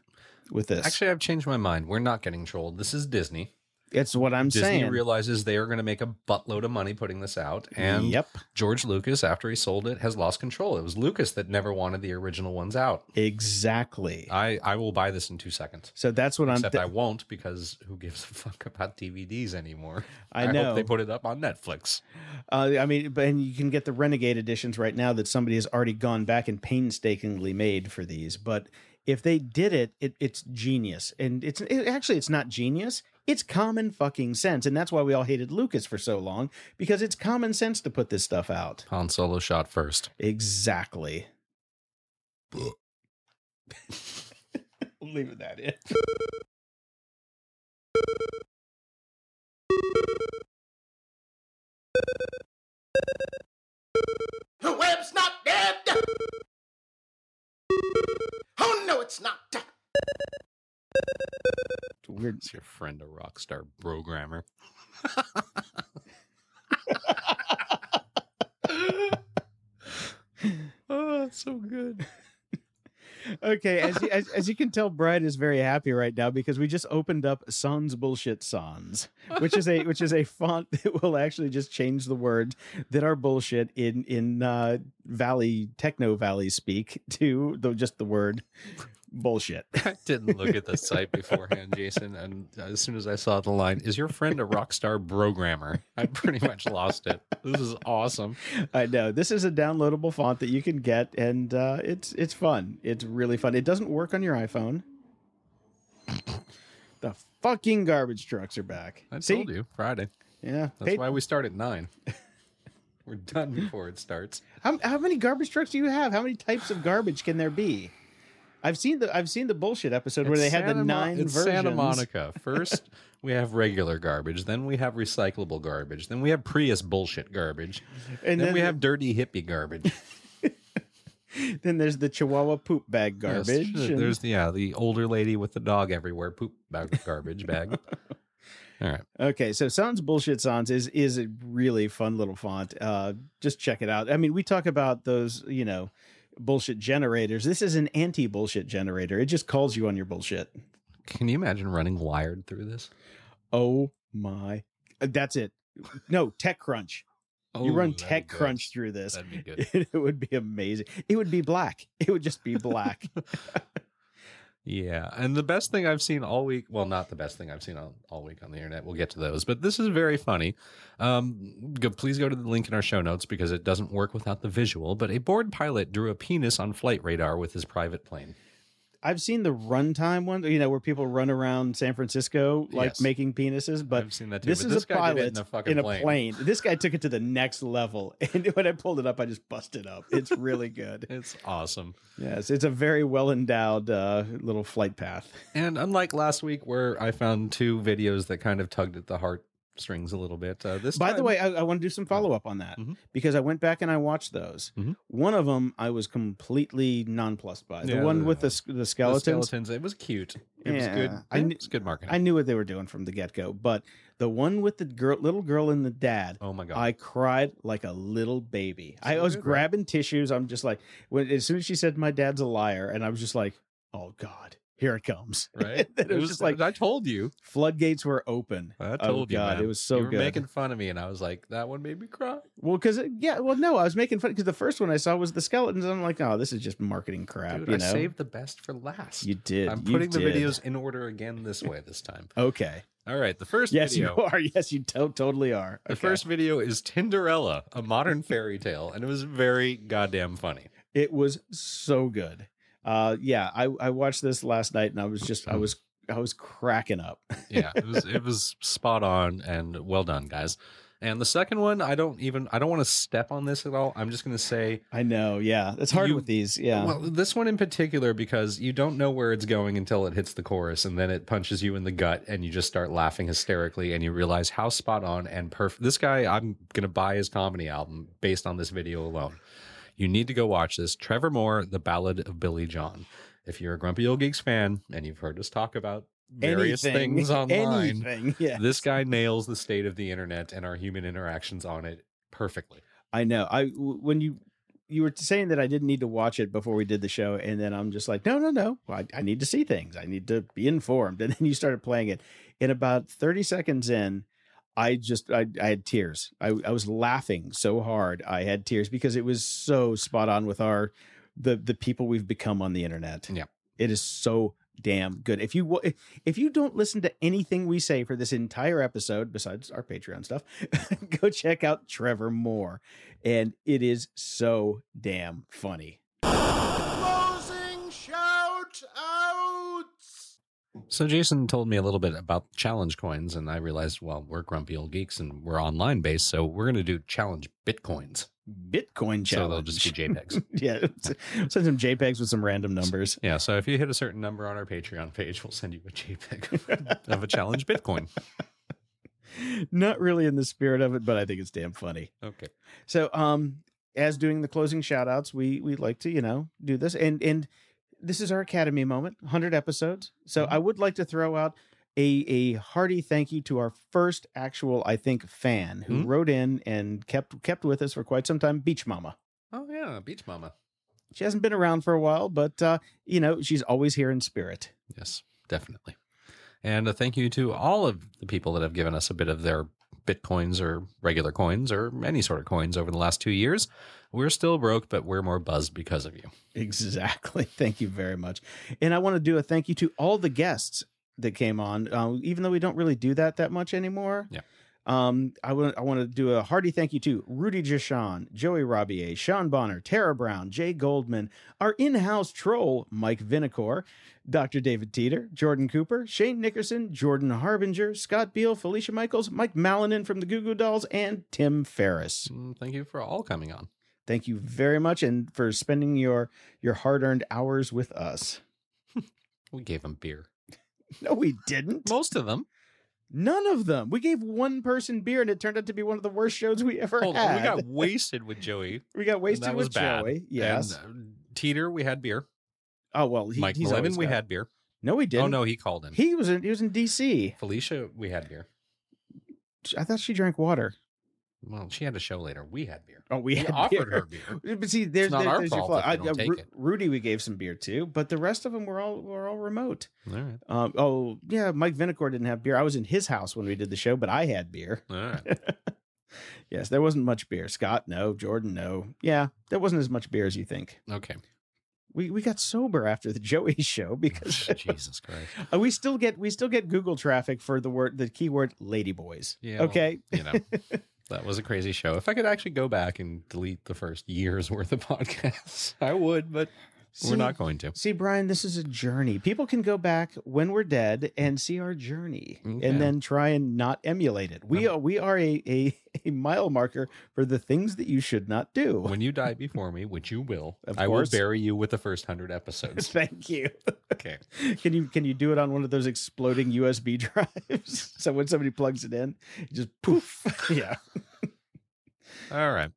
with this. Actually, I've changed my mind. We're not getting trolled. This is Disney. It's what I'm saying. Disney saying. realizes they are going to make a buttload of money putting this out, and yep, George Lucas, after he sold it, has lost control. It was Lucas that never wanted the original ones out. exactly. I, I will buy this in two seconds. so that's what Except I'm. Except I won't because who gives a fuck about DVDs anymore? I hope know. they put it up on Netflix. Uh, I mean, but and you can get the Renegade editions right now that somebody has already gone back and painstakingly made for these. But if they did it, it it's genius, and it's it, actually it's not genius. It's common fucking sense. And that's why we all hated Lucas for so long, because it's common sense to put this stuff out. Han Solo shot first. Exactly. we'll leave it that in. The web's not dead! Oh, no, it's not. It's weird. It's your friend, a rock star programmer. oh, that's so good. Okay, as you, as, as you can tell, Brian is very happy right now because we just opened up Sans Bullshit Sans, which is a which is a font that will actually just change the words that are bullshit in in uh, Valley Techno Valley speak to the just the word bullshit. I didn't look at the site beforehand, Jason, and as soon as I saw the line, "Is your friend a rock star programmer?" I pretty much lost it. This is awesome. I know this is a downloadable font that you can get, and uh, it's it's fun. It's really fun. It doesn't work on your iPhone. the fucking garbage trucks are back. I See? told you Friday. Yeah, That's pay- why we start at nine. We're done before it starts. How how many garbage trucks do you have? How many types of garbage can there be? I've seen the I've seen the bullshit episode where they It's had the Santa Mo- nine it's versions. Santa Monica. First, we have regular garbage. Then we have recyclable garbage. Then we have Prius bullshit garbage. and then, then, we the- have dirty hippie garbage. then there's the Chihuahua poop bag garbage. and- there's the yeah the older lady with the dog everywhere poop bag garbage bag. All right. Okay, so Sans Bullshit Sans is is a really fun little font. Uh, just check it out. I mean, we talk about those, you know, bullshit generators. This is an anti bullshit generator. It just calls you on your bullshit. Can you imagine running Wired through this? Oh my, uh, that's it. No, TechCrunch. you run Oh, that'd be good. TechCrunch through this. That'd be good. It would be amazing. It would be black. It would just be black. Yeah, and the best thing I've seen all week, well, not the best thing I've seen all, all week on the internet. We'll get to those, but this is very funny. Um, go, please go to the link in our show notes because it doesn't work without the visual. But a bored pilot drew a penis on flight radar with his private plane. I've seen the runtime one, you know, where people run around San Francisco like Yes. making penises, but I've seen that too. this but is this a guy pilot in a fucking in a plane. plane. This guy took it to the next level, and when I pulled it up, I just busted up. It's really good. It's awesome. yes, it's a very well endowed uh, little flight path. And unlike last week, where I found two videos that kind of tugged at the heartstrings a little bit, uh, this By the way, I, I want to do some follow up on that Mhm. because I went back and I watched those. Mhm. One of them I was completely nonplussed by. The Yeah, one with the the the skeletons. skeletons, it was cute. It was good. Yeah, I Yeah, kn- it's good marketing. I knew what they were doing from the get go, but the one with the girl, little girl and the dad, oh my god! I cried like a little baby. I was good, right? grabbing tissues. I'm just like, when as soon as she said my dad's a liar, and I was just like, oh god, here it comes. right? Then it was just like I told you. floodgates were open. I Oh, told you, God, man. it was so you were good. making fun of me, and I was like, that one made me cry. Well, because yeah, well, no, I was making fun because the first one I saw was the skeletons. I'm like, oh, this is just marketing crap. Dude, you I know, saved the best for last. you did. I'm putting the videos in order again this way this time. Okay. All right, the first Yes, video. you are. Yes, you to- totally are. The Okay. first video is Tinderella, a modern fairy tale, and it was very goddamn funny. It was so good. Uh, yeah, I I watched this last night and I was just I was I was cracking up. Yeah, it was it was spot on and well done, guys. And the second one, I don't even I don't want to step on this at all. I'm just going to say I know. Yeah, it's hard You- with these. Yeah. Well, this one in particular because you don't know where it's going until it hits the chorus, and then it punches you in the gut, and you just start laughing hysterically, and you realize how spot on and perfect. This guy, I'm gonna buy his comedy album based on this video alone. You need to go watch this. Trevor Moore, The Ballad of Billy John. If you're a Grumpy Old Geeks fan and you've heard us talk about various Anything, things online, Anything. Yeah. this guy nails the state of the internet and our human interactions on it perfectly. I know. I when you you were saying that I didn't need to watch it before we did the show, and then I'm just like, no, no, no. I, I need to see things. I need to be informed. And then you started playing it. In about 30 seconds in, I just I, I had tears. I, I was laughing so hard. I had tears because it was so spot on with our the the people we've become on the internet. Yeah. It is so damn good. If you if you don't listen to anything we say for this entire episode besides our Patreon stuff, go check out Trevor Moore and it is so damn funny. Closing shout outs. So Jason told me a little bit about challenge coins, and I realized, well, we're grumpy old geeks and we're online based, so we're going to do challenge bitcoins. Bitcoin challenge. So they'll just be JPEGs. yeah, send some JPEGs with some random numbers. Yeah. So if you hit a certain number on our Patreon page, we'll send you a JPEG of a challenge Bitcoin. Not really in the spirit of it, but I think it's damn funny. Okay. So, um, as doing the closing shout outs, we we like to, you know, do this. And and this is our Academy moment, 100 episodes. So Mhm. I would like to throw out a a hearty thank you to our first actual, I think, fan who Mhm. wrote in and kept kept with us for quite some time, Beach Mama. Oh yeah, Beach Mama. She hasn't been around for a while, but uh, you know, she's always here in spirit. Yes, definitely. And a thank you to all of the people that have given us a bit of their bitcoins or regular coins or any sort of coins over the last two years. We're still broke, but we're more buzzed because of you. Exactly. Thank you very much. And I want to do a thank you to all the guests that came on, uh, even though we don't really do that that much anymore. Yeah. Um, I want I want to do a hearty thank you to Rudy Jahchan, Joey Robier, Sean Bonner, Tara Brown, Jay Goldman, our in-house troll Mike Vinicor, Dr. David Teeter, Jordan Cooper, Shane Nickerson, Jordan Harbinger, Scott Beale, Felicia Michaels, Mike Malinin from the Goo Goo Dolls, and Tim Ferriss. Mm, Thank you for all coming on. Thank you very much and for spending your your hard-earned hours with us. We gave them beer. No, we didn't. Most of them. None of them. We gave one person beer and it turned out to be one of the worst shows we ever Hold had. on, we got wasted with Joey. We got wasted with bad. Joey. Yes. And, uh, Teeter, we had beer. oh well, he, Mike he's Mullinan, we had beer. No, we didn't. Oh no, he called in. He was in he was in DC. Felicia, we had beer. I thought she drank water. Well, she had a show later. We had beer. Oh, we We had offered beer. her beer. But see, there's, not there- our there's your fault flaw. I- uh, Ru-. Rudy, we gave some beer too, but the rest of them were all were all remote. All right. Um, oh yeah, Mike Vinicor didn't have beer. I was in his house when we did the show, but I had beer. All right. yes, there wasn't much beer. Scott, no. Jordan, no. Yeah, there wasn't as much beer as you think. Okay. We we got sober after the Joey show because Jesus Christ. Uh, we still get we still get Google traffic for the word the keyword ladyboys. Yeah, well, okay. You know, that was a crazy show. If I could actually go back and delete the first year's worth of podcasts, I would, but See- we're not going to. See, Brian, this is a journey. People can go back when we're dead and see our journey, Okay. and then try and not emulate it. We um, are we are a, a a mile marker for the things that you should not do. When you die before me, which you will, Of I course. will bury you with the first hundred episodes. Thank you. Okay. Can you can you do it on one of those exploding USB drives? so when somebody plugs it in, it just poof. yeah. All right.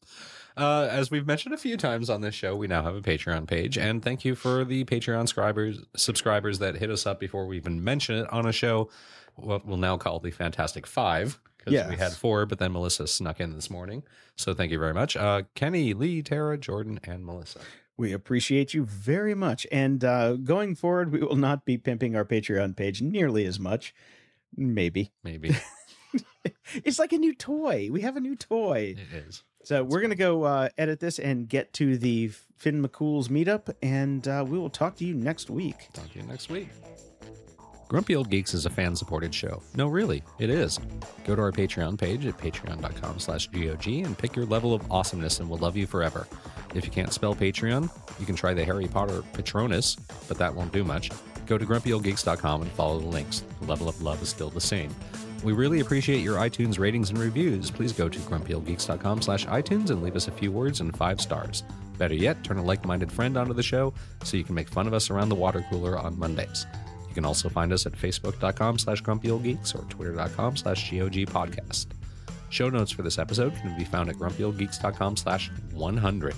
Uh, as we've mentioned a few times on this show, we now have a Patreon page, and thank you for the Patreon subscribers subscribers that hit us up before we even mention it on a show. What we'll now call the Fantastic Five because we had four, but then Melissa snuck in this morning. So thank you very much, uh, Kenny, Lee, Tara, Jordan, and Melissa. We appreciate you very much. And uh, going forward, we will not be pimping our Patreon page nearly as much. Maybe. Maybe It's like a new toy. We have a new toy. it is. So we're going to go uh, edit this and get to the Finn McCool's meetup. And uh, we will talk to you next week. Talk to you next week. Grumpy Old Geeks is a fan-supported show. No, really, it is. Go to our Patreon page at patreon.com slash GOG and pick your level of awesomeness and we'll love you forever. If you can't spell Patreon, you can try the Harry Potter Patronus, but that won't do much. Go to grumpyoldgeeks.com and follow the links. The level of love is still the same. We really appreciate your iTunes ratings and reviews. Please go to grumpyoldgeeks.com slash iTunes and leave us a few words and five stars. Better yet, turn a like-minded friend onto the show so you can make fun of us around the water cooler on Mondays. You can also find us at facebook.com slash grumpyoldgeeks or twitter.com slash gogpodcast. Show notes for this episode can be found at grumpyoldgeeks.com slash 100.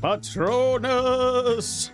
Patronus!